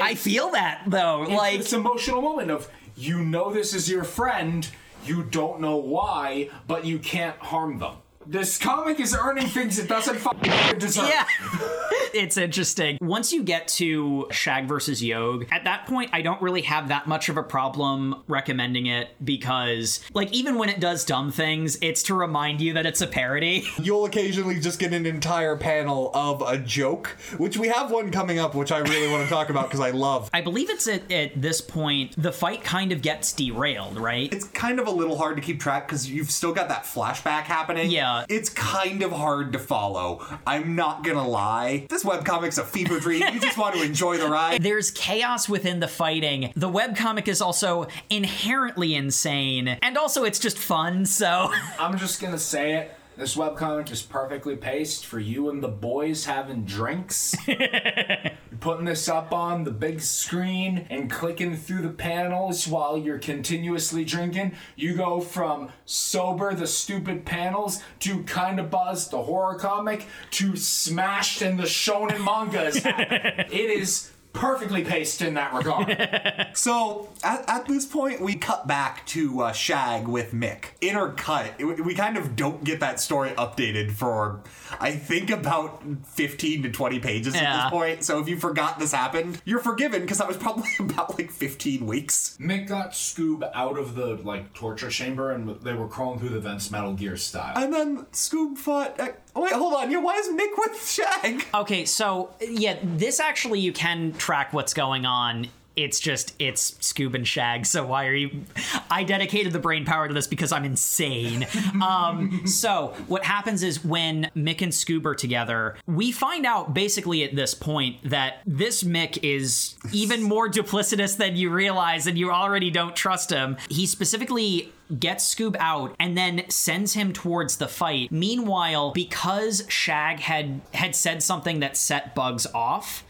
I feel that though. It's Like this emotional moment of you know this is your friend, you don't know why, but you can't harm them. This comic is earning things it doesn't fucking deserve. Yeah. it's interesting. Once you get to Shag versus Yog, at that point, I don't really have that much of a problem recommending it because, like, even when it does dumb things, it's to remind you that it's a parody. You'll occasionally just get an entire panel of a joke, which we have one coming up, which I really want to talk about because I love. I believe it's at, at this point, the fight kind of gets derailed, right? It's kind of a little hard to keep track because you've still got that flashback happening. Yeah. Uh, it's kind of hard to follow. I'm not gonna lie. This webcomic's a fever dream. You just want to enjoy the ride. There's chaos within the fighting. The webcomic is also inherently insane, and also it's just fun, so. I'm just gonna say it. This webcomic is perfectly paced for you and the boys having drinks. putting this up on the big screen and clicking through the panels while you're continuously drinking. You go from sober, the stupid panels, to kind of buzzed, the horror comic, to smashed in the shonen mangas. it is perfectly paced in that regard. So at, at this point, we cut back to uh, Shag with Mick. Intercut. We, we kind of don't get that story updated for, I think, about 15 to 20 pages at this point. So if you forgot this happened, you're forgiven because that was probably about like 15 weeks. Mick got Scoob out of the like torture chamber and they were crawling through the vents Metal Gear style. And then Scoob fought. Uh, wait, hold on. Yeah, why is Mick with Shag? Okay, so yeah, this actually you can track what's going on. It's just it's Scoob and Shag. So why are you? I dedicated the brain power to this because I'm insane. um, so what happens is when Mick and Scoob are together, we find out basically at this point that this Mick is even more duplicitous than you realize, and you already don't trust him. He specifically gets Scoob out and then sends him towards the fight. Meanwhile, because Shag had had said something that set Bugs off,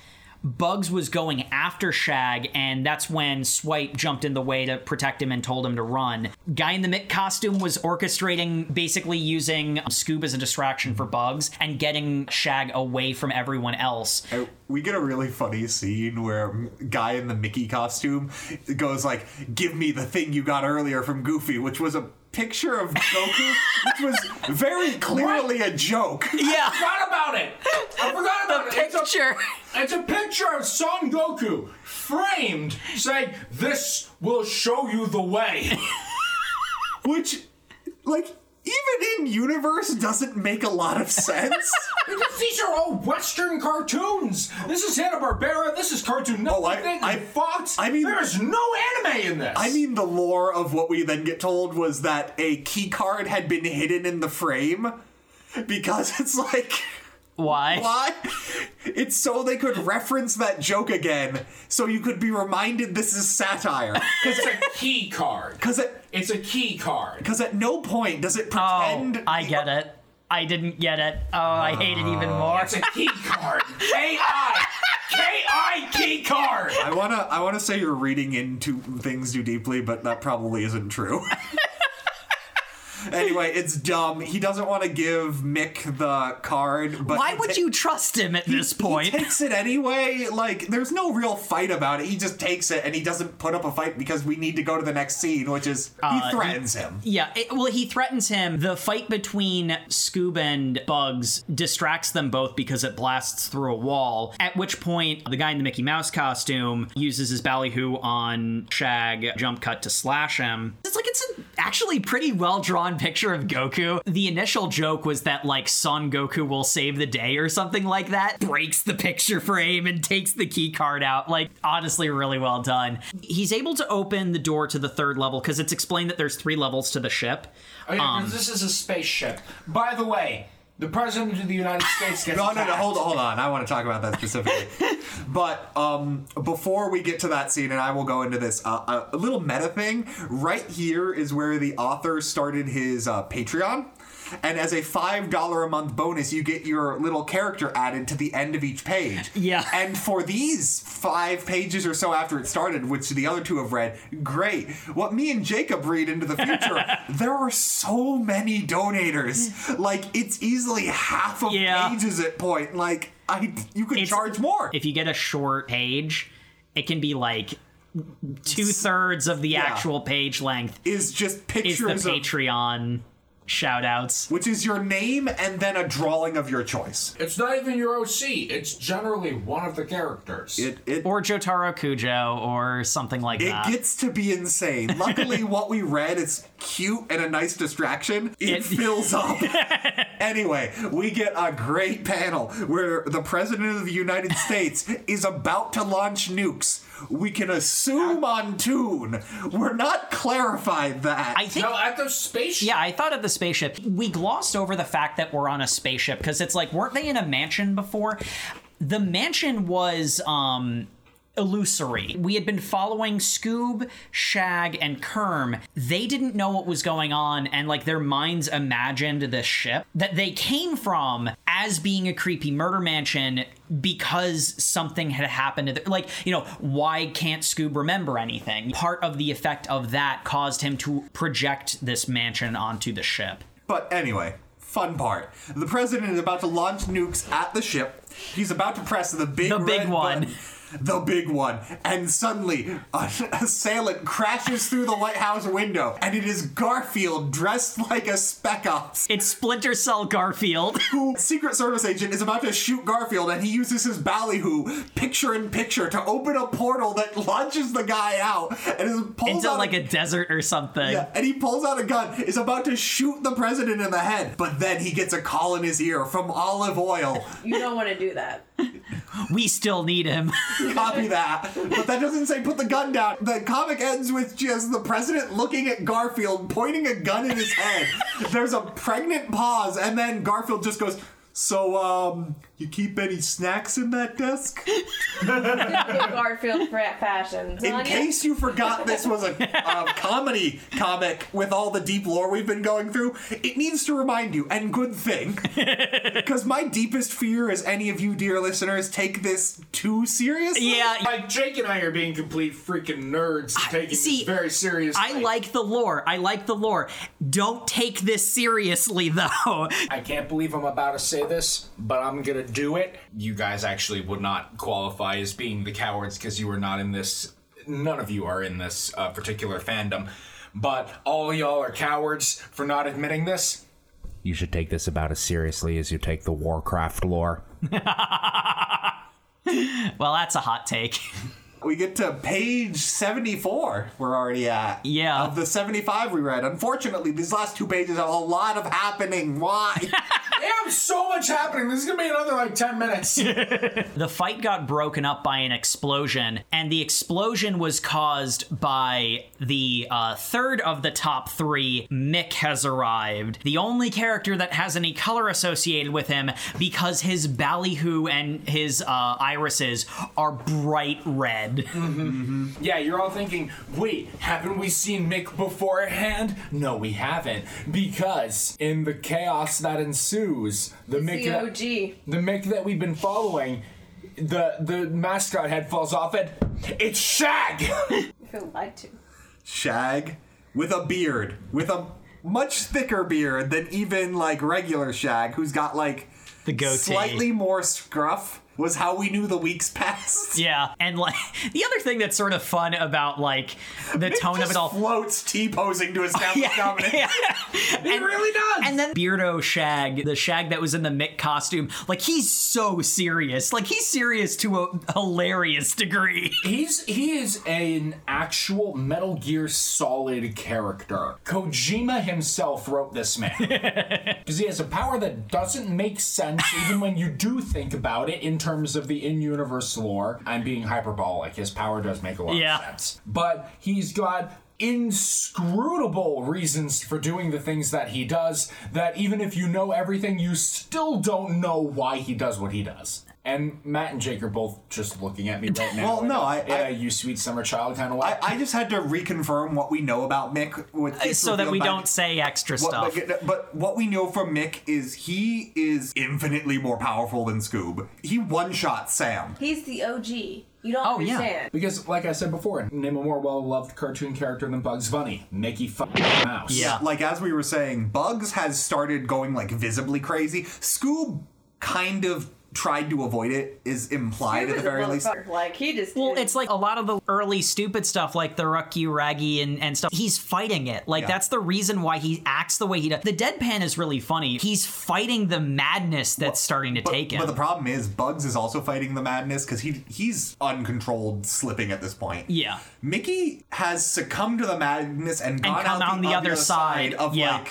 Bugs was going after Shag, and that's when Swipe jumped in the way to protect him and told him to run. Guy in the Mick costume was orchestrating, basically using um, Scoob as a distraction for Bugs and getting Shag away from everyone else. We get a really funny scene where guy in the Mickey costume goes like, "Give me the thing you got earlier from Goofy," which was a picture of Goku, which was very clearly a joke. Yeah, I forgot about it. I forgot about it. It's a- picture. It's a picture of Son Goku framed saying, This will show you the way. Which, like, even in universe doesn't make a lot of sense. Because These are all Western cartoons. This is Hanna Barbera. This is Cartoon Oh, I- Network. I- Fox. I mean- there's no anime in this. I mean, the lore of what we then get told was that a key card had been hidden in the frame because it's like. Why? Why? It's so they could reference that joke again, so you could be reminded this is satire. Because it's a key card. Because at, It's a key card. Because at no point does it pretend. Oh. I get it. I didn't get it. Oh, I hate it even more. It's a key card. K I K I key card. I wanna, I wanna say you're reading into things too deeply, but that probably isn't true. anyway, it's dumb. He doesn't want to give Mick the card, but Why would ta- you trust him at this point? He takes it anyway. Like, there's no real fight about it. He just takes it and he doesn't put up a fight because we need to go to the next scene, which is he Uh, threatens him. Yeah, it, well, he threatens him. The fight between Scoob and Bugs distracts them both because it blasts through a wall. At which point, the guy in the Mickey Mouse costume uses his ballyhoo on Shag, jump cut to slash him. It's like it's an actually pretty well drawn picture of Goku. The initial joke was that like Son Goku will save the day or something like that. Breaks the picture frame and takes the key card out. Like honestly, really well done. He's able to open the door to the third level because it's explained that there's three levels to the ship. Oh, yeah, Um, this is a spaceship. By the way, the president of the United States gets No, no, no, hold on, hold on. I want to talk about that specifically. but um, before we get to that scene, and I will go into this, uh, a, a little meta thing. Right here is where the author started his uh, Patreon. And as a $5 a month bonus, you get your little character added to the end of each page. Yeah. And for these five pages or so after it started, which the other two have read, great. What me and Jacob read into the future, there are so many donators. Like, it's easily half of Yeah. pages at point. Like, I you could It's- charge more. if you get a short page, it can be like two thirds of the Yeah. actual page length is just is the pictures of Patreon shout outs. which is your name and then a drawing of your choice. It's not even your OC. It's generally one of the characters. It it Or Jotaro Kujo or something like It that. It gets to be insane. Luckily, what we read is cute and a nice distraction. It, It- fills up. anyway, we get a great panel where the President of the United States is about to launch nukes. We can assume on Toon. We're not clarified that. I think no, at the spaceship. Yeah, I thought of the spaceship. We glossed over the fact that we're on a spaceship because it's like, weren't they in a mansion before? The mansion was um illusory. We had been following Scoob, Shag, and Kerm. They didn't know what was going on, and like their minds imagined this ship that they came from as being a creepy murder mansion because something had happened to the, like you know why can't Scoob remember anything? Part of the effect of that caused him to project this mansion onto the ship. But anyway, fun part. The president is about to launch nukes at the ship. He's about to press the big The big one. button. The big one. And suddenly, an assailant crashes through the White House window, and it is Garfield dressed like a Spec Ops. It's Splinter Cell Garfield. Who, Secret Service agent, is about to shoot Garfield, and he uses his ballyhoo, picture in picture, to open a portal that launches the guy out, and is pulls into out like a desert or something. Yeah, and he pulls out a gun, is about to shoot the president in the head, but then he gets a call in his ear from Olive Oyl. You don't want to do that. We still need him. Copy that. But that doesn't say put the gun down. The comic ends with just the president looking at Garfield, pointing a gun in his head. There's a pregnant pause, and then Garfield just goes, So, um, You keep any snacks in that desk? Garfield fa- fashion. In case you forgot this was a, a comedy comic with all the deep lore we've been going through, it needs to remind you, and good thing. Because my deepest fear is any of you, dear listeners, take this too seriously. Yeah, Like Jake and I are being complete freaking nerds, taking see, this very seriously. I like the lore. I like the lore. Don't take this seriously, though. I can't believe I'm about to say this, but I'm gonna do it. You guys actually would not qualify as being the cowards because you are not in this. None of you are in this uh, particular fandom, but all y'all are cowards for not admitting this. You should take this about as seriously as you take the Warcraft lore. Well, that's a hot take. We get to page 74, we're already at. Yeah. Of the 75 we read. Unfortunately, these last two pages have a lot of happening. Why? Damn, so much happening. This is gonna be another like 10 minutes. The fight got broken up by an explosion, and the explosion was caused by the uh, third of the top three. Mick has arrived. The only character that has any color associated with him because his ballyhoo and his uh, irises are bright red. Yeah, you're all thinking, wait, haven't we seen Mick beforehand? No, we haven't. Because in the chaos that ensues, the Mick the that, OG. the Mick that we've been following, the the mascot head falls off it. it's Shag! I feel lied to. Shag with a beard, with a much thicker beard than even like regular Shag, who's got like The goatee. slightly more scruff, was how we knew the weeks passed. Yeah, and like the other thing that's sort of fun about like the tone of it all. floats T posing to establish Yeah, dominance. yeah. He really does! And then Beardo Shag, the Shag that was in the Mick costume, like he's so serious. Like he's serious to a hilarious degree. He's he is an actual Metal Gear Solid character. Kojima himself wrote this man because he has a power that doesn't make sense even when you do think about it in terms of the in-universe lore. I'm being hyperbolic. His power does make a lot Yeah. of sense, but he's got inscrutable reasons for doing the things that he does that even if you know everything you still don't know why he does what he does and Matt and Jake are both just looking at me right now. Well, no, I- in a I- you sweet summer child kind of way. I, I just had to reconfirm what we know about Mick with uh, gets so that we don't say extra What, stuff. but, but what we know from Mick is he is infinitely more powerful than Scoob. He one shot Sam. He's the OG. You don't Oh, yeah. understand. because, like I said before, name a more well-loved cartoon character than Bugs Bunny, Mickey fucking Mouse. Yeah. Like as we were saying, Bugs has started going like visibly crazy. Scoob kind of tried to avoid it, is implied at the very least. Like he just. Well, did- it's like a lot of the early stupid stuff, like the Ruck You Raggy and, and stuff. He's fighting it. Like, Yeah. that's the reason why he acts the way he does. The deadpan is really funny. He's fighting the madness that's starting to But, take him. but the problem is, Bugs is also fighting the madness because he he's uncontrolled slipping at this point. yeah. Mickey has succumbed to the madness and gone come out on the, the other other side. of Yeah. like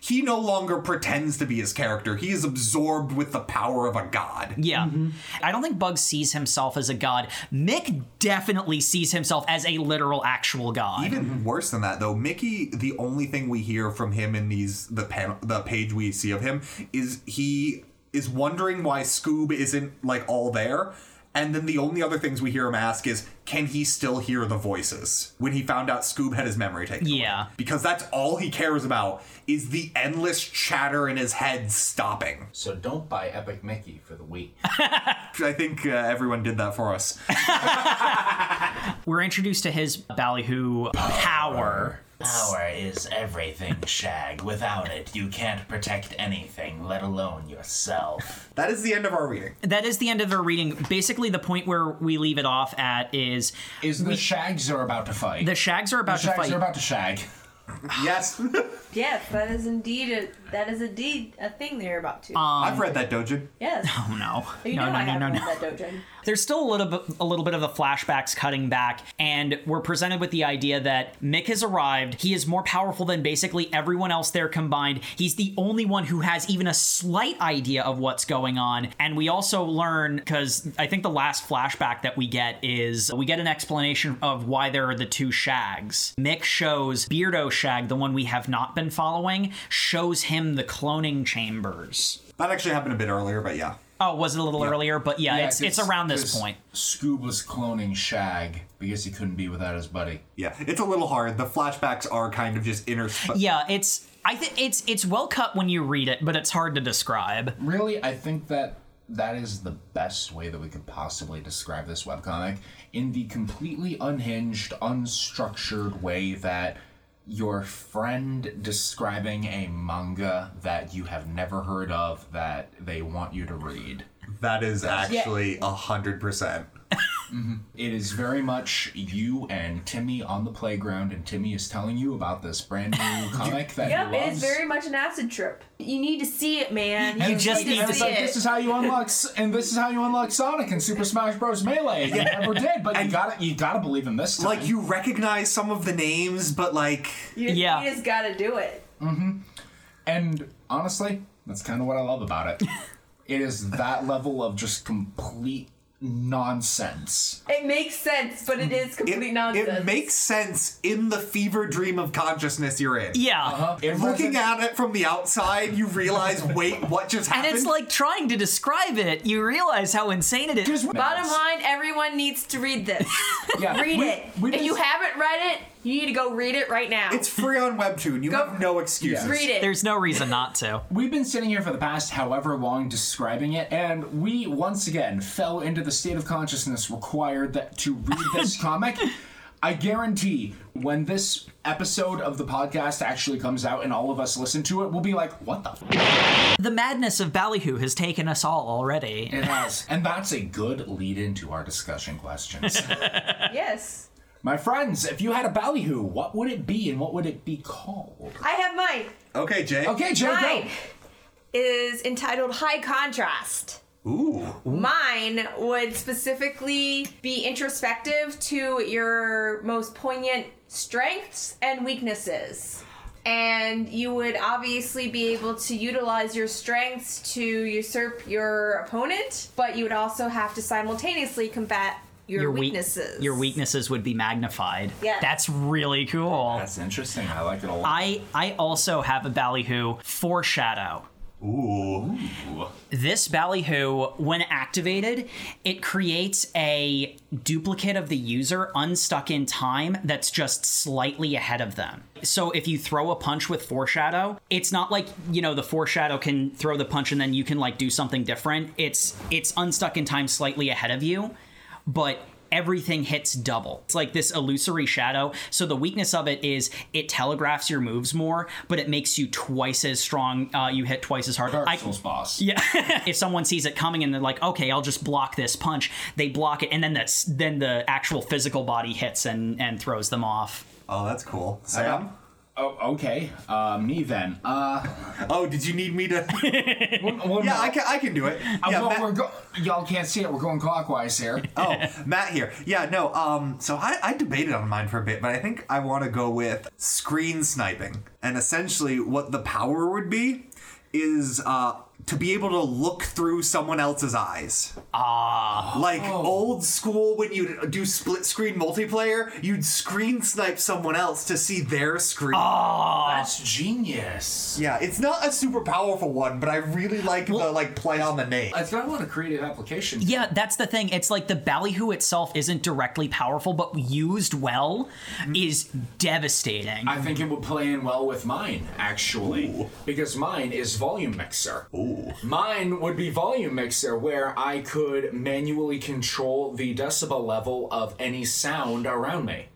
he no longer pretends to be his character. He is absorbed with the power of a god. Yeah. Mm-hmm. I don't think Bugs sees himself as a god. Mick definitely sees himself as a literal, actual god. Even worse than that, though, Mickey. The only thing we hear from him in these the pan, the page we see of him is he is wondering why Scoob isn't like all there. And then the only other things we hear him ask is, can he still hear the voices? When he found out Scoob had his memory taken. away. Yeah. Because that's all he cares about is the endless chatter in his head stopping. So don't buy Epic Mickey for the week. I think uh, everyone did that for us. We're introduced to his ballyhoo power. Power is everything, Shag. Without it, you can't protect anything, let alone yourself. That is the end of our reading. That is the end of the reading. Basically, the point where we leave it off at is Is the Shags are about to fight? the Shags are about Shags to fight. are about to shag. Yes, yes, that is indeed a that is indeed a thing they're about to. Um, I've read that Dojin. yes. oh no. Oh, you no, know no, I no, have no, no. that Dojin. There's still a little bit a little bit of the flashbacks cutting back, and we're presented with the idea that Mick has arrived. He is more powerful than basically everyone else there combined. He's the only one who has even a slight idea of what's going on. And we also learn because I think the last flashback that we get is we get an explanation of why there are the two shags. Mick shows Beardo Shag, the one we have not been following, shows him the cloning chambers. That actually happened a bit earlier, but yeah. Oh, was it a little earlier? But yeah, it's it's around this point. Scoob was cloning Shag because he couldn't be without his buddy. Yeah, it's a little hard. The flashbacks are kind of just intersp- Yeah, it's I think it's it's well cut when you read it, but it's hard to describe. Really, I think that that is the best way that we could possibly describe this webcomic in the completely unhinged, unstructured way that your friend describing a manga that you have never heard of that they want you to read. That is actually a hundred percent. It is very much you and Timmy on the playground, and Timmy is telling you about this brand new comic that Yep, he it loves. is very much an acid trip. You need to see it, man. You just need to to It's see like it. this is how you unlock, and this is how you unlock Sonic and Super Smash Bros. Melee. And you never did, but you gotta, you gotta believe in this. Time. Like you recognize some of the names, but like You Yeah. you just gotta do it. Mm-hmm. and honestly, that's kind of what I love about it. it is that level of just complete nonsense. It makes sense, but it is complete it, nonsense. it makes sense in the fever dream of consciousness you're in. Yeah. Uh-huh. It Looking at it from the outside, you realize, wait, what just happened? And it's like trying to describe it, you realize how insane it is. Just- Bottom line, everyone needs to read this. Yeah, read we- it. we if you haven't read it, you need to go read it right now. it's free on Webtoon. You Go- have no excuses. read it. There's no reason not to. We've been sitting here for the past however long describing it, and we once again fell into the state of consciousness required that to read this comic. I guarantee when this episode of the podcast actually comes out and all of us listen to it, we'll be like, "What the?" F-? The madness of Ballyhoo has taken us all already. It has, and that's a good lead into our discussion questions. yes. My friends, if you had a ballyhoo, what would it be and what would it be called? I have mine. Okay, Jay. Okay, Jay, Mine go. is entitled High Contrast. Ooh. Mine would specifically be introspective to your most poignant strengths and weaknesses. And you would obviously be able to utilize your strengths to usurp your opponent, but you would also have to simultaneously combat your, Your weak- weaknesses. your weaknesses would be magnified. Yeah. That's really cool. That's interesting. I like it a lot. I I also have a Ballyhoo foreshadow. Ooh. This Ballyhoo, when activated, it creates a duplicate of the user unstuck in time that's just slightly ahead of them. So if you throw a punch with foreshadow, it's not like, you know, the foreshadow can throw the punch and then you can like do something different. It's it's unstuck in time slightly ahead of you, but everything hits double. It's like this illusory shadow. So the weakness of it is it telegraphs your moves more, but it makes you twice as strong. Uh, you hit twice as hard. Dark I- Souls boss. yeah. if someone sees it coming and they're like, okay, I'll just block this punch, they block it, and then that's then the actual physical body hits and and throws them off. Oh, that's cool. Sam? Oh, okay. Uh, me then. Uh, Oh, did you need me to? well, yeah, no. I can. I can do it. Uh, Yeah, well, Matt- we're go- y'all can't see it. We're going clockwise here. oh, Matt here. Yeah, no. Um, so I, I debated on mine for a bit, but I think I want to go with screen sniping. And essentially, what the power would be is uh to be able to look through someone else's eyes. Ah. Like old school when you do split screen multiplayer, you'd screen snipe someone else to see their screen. Ah, that's genius. Yeah, it's not a super powerful one, but I really like the like play on the name. It's got a lot of creative application. Yeah, that's the thing. It's like the ballyhoo itself isn't directly powerful, but used well is devastating. I think it would play in well with mine, actually. Because mine is volume mixer. Ooh. Mine would be volume mixer, where I could manually control the decibel level of any sound around me.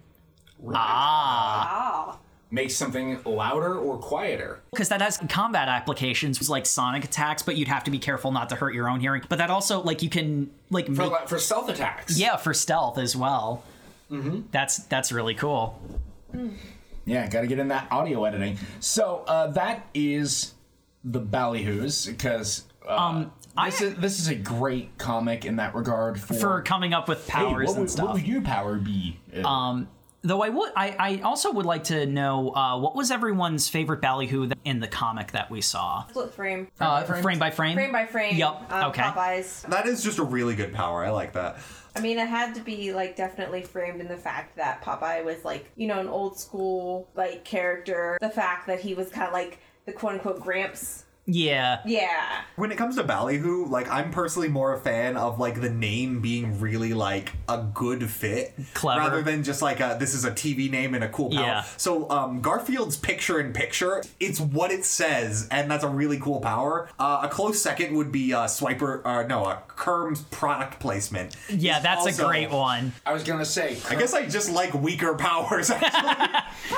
Ah. Make something louder or quieter. because that has combat applications like sonic attacks, but you'd have to be careful not to hurt your own hearing. But that also like you can like For, make, for stealth attacks. yeah for stealth as well. Mm-hmm. That's that's really cool. Yeah, got to get in that audio editing. So uh, that is the Ballyhoos because uh, Um, I- this is this is a great comic in that regard for, For coming up with Hey, powers what and would, stuff. What would your power be? Um, though I would, I, I also would like to know uh, what was everyone's favorite ballyhoo in the comic that we saw, Split frame. uh, frame frame by frame. Frame by frame. Yep. Um, okay. Popeyes. That is just a really good power. I like that. I mean, it had to be like definitely framed in the fact that Popeye was like, you know, an old school like character. The fact that he was kind of like the quote unquote Gramps Yeah. Yeah. When it comes to Ballyhoo, like I'm personally more a fan of like the name being really like a good fit, Clever. rather than just like a, this is a TV name and a cool power. Yeah. So um, Garfield's picture in picture, it's what it says, and that's a really cool power. Uh, a close second would be uh, Swiper, uh, no, uh, Kerm's product placement. Yeah, He's that's a great one. I was gonna say. I guess I just like weaker powers.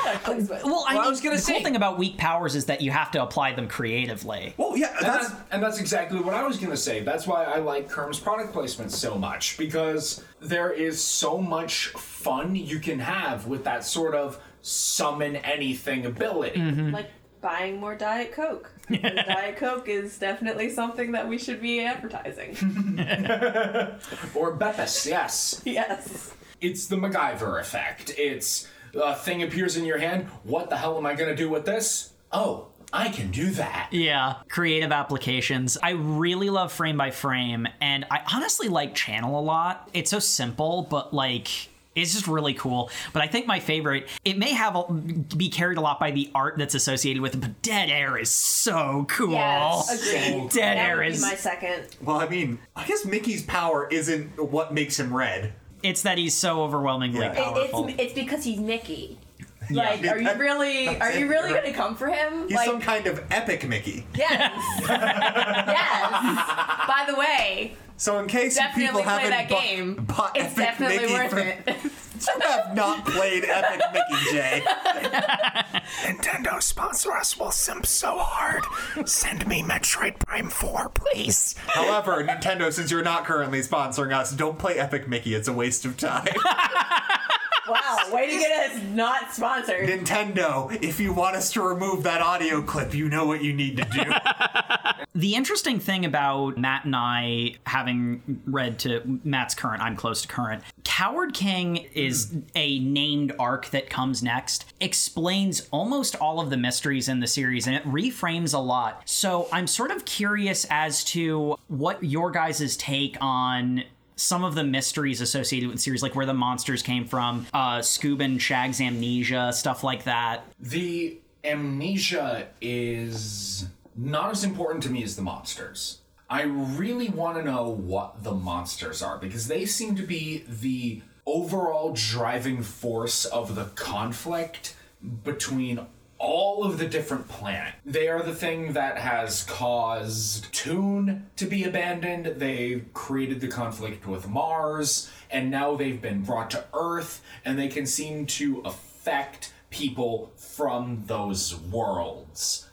Actually. Well, I, Well, I was gonna say. the cool thing about weak powers is that you have to apply them creatively. Well, yeah, And that's that's, and that's exactly what I was gonna say. That's why I like Kerm's product placement so much because there is so much fun you can have with that sort of summon anything ability. Mm-hmm. Like buying more Diet Coke. Because Diet Coke is definitely something that we should be advertising. Or Beppis, yes. yes. It's the MacGyver effect. It's a thing appears in your hand. What the hell am I gonna do with this? Oh, I can do that. Yeah, creative applications. I really love frame by frame, and I honestly like channel a lot. It's so simple, but like. It's just really cool, but I think my favorite. It may have a, be carried a lot by the art that's associated with it, but Dead Air is so cool. Yes. Agreed. Dead that Air would is. my second. well, I mean, I guess Mickey's power isn't what makes him red. It's that he's so overwhelmingly Yeah. It- It, powerful. it's, it's it's because he's Mickey. Like, are you really are you really gonna come for him? He's like, some kind of epic Mickey. yes, yes. By the way, So in case definitely people play haven't that bu- game. bought It's Epic definitely Mickey worth for- it. You have not played Epic Mickey, Jay. Nintendo sponsor us. We'll simp so hard. Send me Metroid Prime 4, please. However, Nintendo, since you're not currently sponsoring us, don't play Epic Mickey. It's a waste of time. Wow, way to get us not sponsored. Nintendo, if you want us to remove that audio clip, you know what you need to do. The interesting thing about Matt and I having read to Matt's current, I'm close to current. Coward King is hmm. a named arc that comes next, explains almost all of the mysteries in the series, and it reframes a lot. So I'm sort of curious as to what your guys' take on some of the mysteries associated with the series, like where the monsters came from, uh, and Shag's amnesia, stuff like that. The amnesia is not as important to me as the monsters. I really want to know what the monsters are because they seem to be the overall driving force of the conflict between all of the different planets. They are the thing that has caused Toon to be abandoned. They created the conflict with Mars, and now they've been brought to Earth, and they can seem to affect people from those worlds.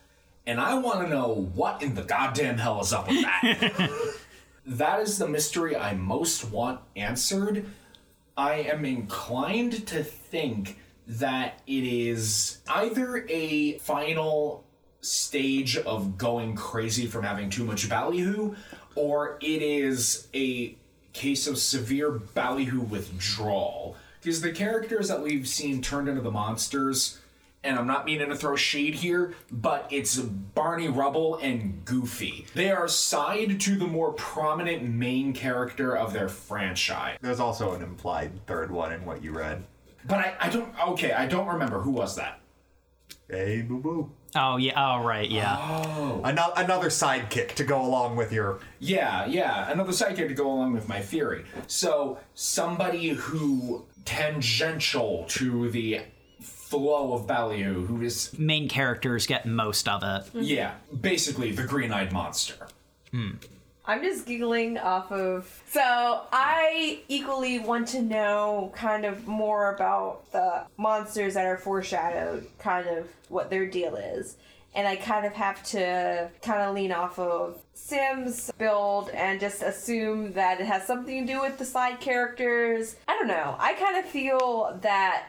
And I want to know what in the goddamn hell is up with that. that is the mystery I most want answered. I am inclined to think that it is either a final stage of going crazy from having too much ballyhoo, or it is a case of severe ballyhoo withdrawal. Because the characters that we've seen turned into the monsters, and I'm not meaning to throw shade here, but it's Barney Rubble and Goofy. They are side to the more prominent main character of their franchise. There's also an implied third one in what you read. But I, I don't, okay, I don't remember. Who was that? Hey, boo boo. Oh yeah. Oh right. Yeah. Oh. Another, another sidekick to go along with your. Yeah, yeah, another sidekick to go along with my theory. So somebody who tangential to the flow of Ballyhoo, who is Main characters get most of it. yeah, basically the green-eyed monster. Hmm. I'm just giggling off of. So I equally want to know kind of more about the monsters that are foreshadowed, kind of what their deal is. And I kind of have to kind of lean off of Sims build and just assume that it has something to do with the side characters. I don't know. I kind of feel that,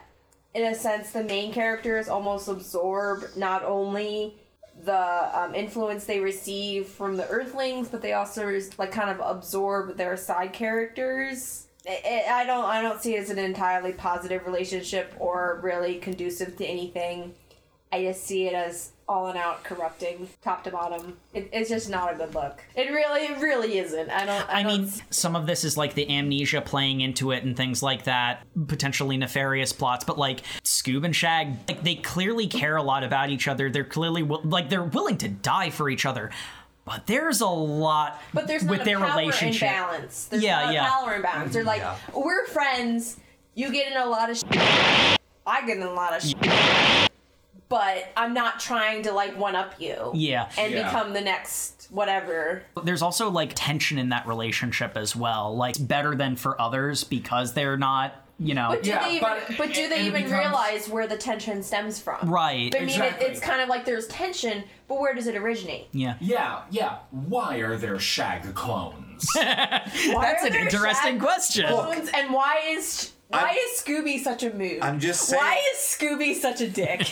in a sense, the main characters almost absorb not only the um, influence they receive from the Earthlings, but they also like kind of absorb their side characters. I I don't I don't see it as an entirely positive relationship or really conducive to anything. I just see it as all and out corrupting, top to bottom. It, it's just not a good look. It really, it really isn't. I don't. I, I don't mean, some of this is like the amnesia playing into it and things like that, potentially nefarious plots. But like Scoob and Shag, like they clearly care a lot about each other. They're clearly wi- like they're willing to die for each other. But there's a lot But there's not with a their power relationship. imbalance. There's Yeah, not yeah. a power imbalance. They're like, Yeah. we're friends. You get in a lot of shit. I get in a lot of shit. But I'm not trying to like one up you. Yeah. And Yeah. become the next whatever. There's also like tension in that relationship as well. Like it's better than for others because they're not, you know. But do Yeah, they even? but- But, do they even becomes- realize where the tension stems from? Right. I mean, Exactly. it, it's kind of like there's tension, but where does it originate? Yeah. Yeah, yeah. Why are there shag clones? That's an interesting question. clones, and why is why I'm- is Scooby such a mood? I'm just saying- Why is Scooby such a dick?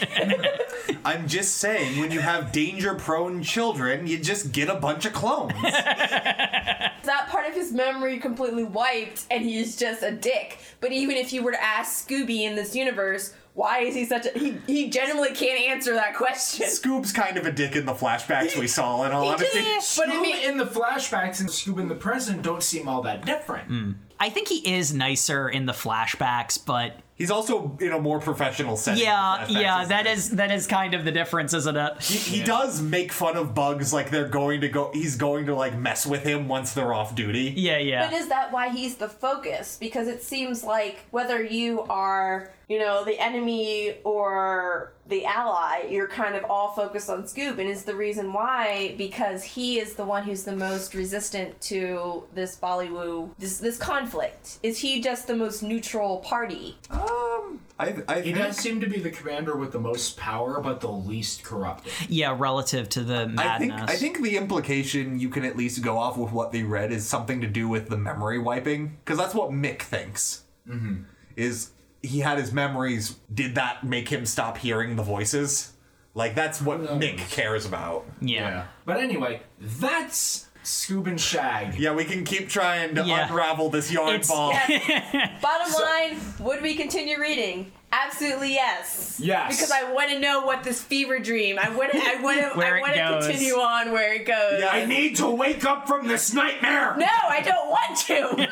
I'm just saying, when you have danger-prone children, you just get a bunch of clones. that part of his memory completely wiped and he's just a dick. But even if you were to ask Scooby in this universe, why is he such a he he genuinely can't answer that question. Scoob's kind of a dick in the flashbacks we saw, in all He honesty. just- But I Scoob mean- in the flashbacks and Scoob in the present don't seem all that different. Hmm. I think he is nicer in the flashbacks, but He's also in a more professional setting. yeah, yeah, isn't that he? is that is kind of the difference, isn't it? He, he does make fun of bugs like they're going to go. He's going to like mess with him once they're off duty. Yeah, yeah. But is that why he's the focus? Because it seems like whether you are, you know, the enemy or the ally, you're kind of all focused on Scoob. And is the reason why because he is the one who's the most resistant to this Ballyhoo, this this conflict. Is he just the most neutral party? Um, I, I He think does seem to be the commander with the most power, but the least corrupted. yeah, relative to the I think madness. I think the implication you can at least go off with what they read is something to do with the memory wiping because that's what Mick thinks. Mm-hmm. Is he had his memories? Did that make him stop hearing the voices? Like that's what Mick cares about. yeah. But anyway, that's Scoob and Shag. Yeah, we can keep trying to Yeah. unravel this yarn It's- ball. Bottom line, would we continue reading? Absolutely yes. Yes. Because I want to know what this fever dream. I want to. I want to. I want to continue on where it goes. Yeah, I need to wake up from this nightmare! No, I don't want to.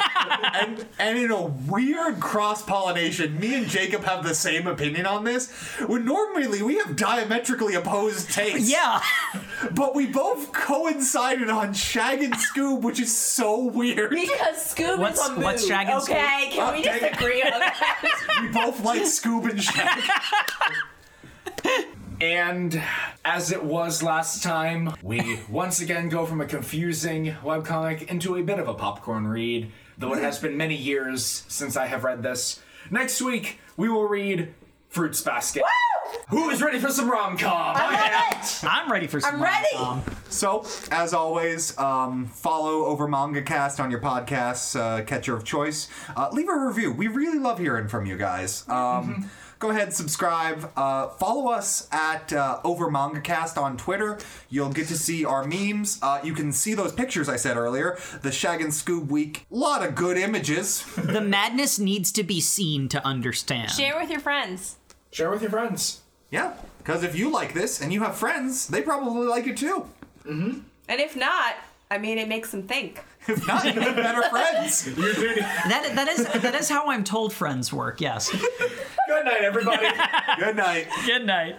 and and in a weird cross pollination, me and Jacob have the same opinion on this. When normally we have diametrically opposed tastes. Yeah. But we both coincided on Shag and Scoob, which is so weird. because Scoob What's- is a mood. what's Shag and Okay, can Oh, we dang it. disagree on that? We both like Scoob and. And as it was last time, we once again go from a confusing webcomic into a bit of a popcorn read, though it has been many years since I have read this. Next week, we will read Fruits Basket. Who is ready for some rom com? I love it. I'm ready for some I'm ready. rom-com. So, as always, um, follow over MangaCast on your podcasts, uh, catcher of choice. Uh, leave a review. We really love hearing from you guys. Um, Go ahead, subscribe. Uh, follow us at uh, Over MangaCast on Twitter. You'll get to see our memes. Uh, you can see those pictures I said earlier. The Shag and Scoob week. A lot of good images. The madness needs to be seen to understand. Share with your friends. Share with your friends. yeah, because if you like this and you have friends, they probably like it too. Mm-hmm. And if not, I mean, it makes them think. If not, you have better friends. You're doing That that is that is how I'm told friends work. Yes. Good night, everybody. Good night. Good night.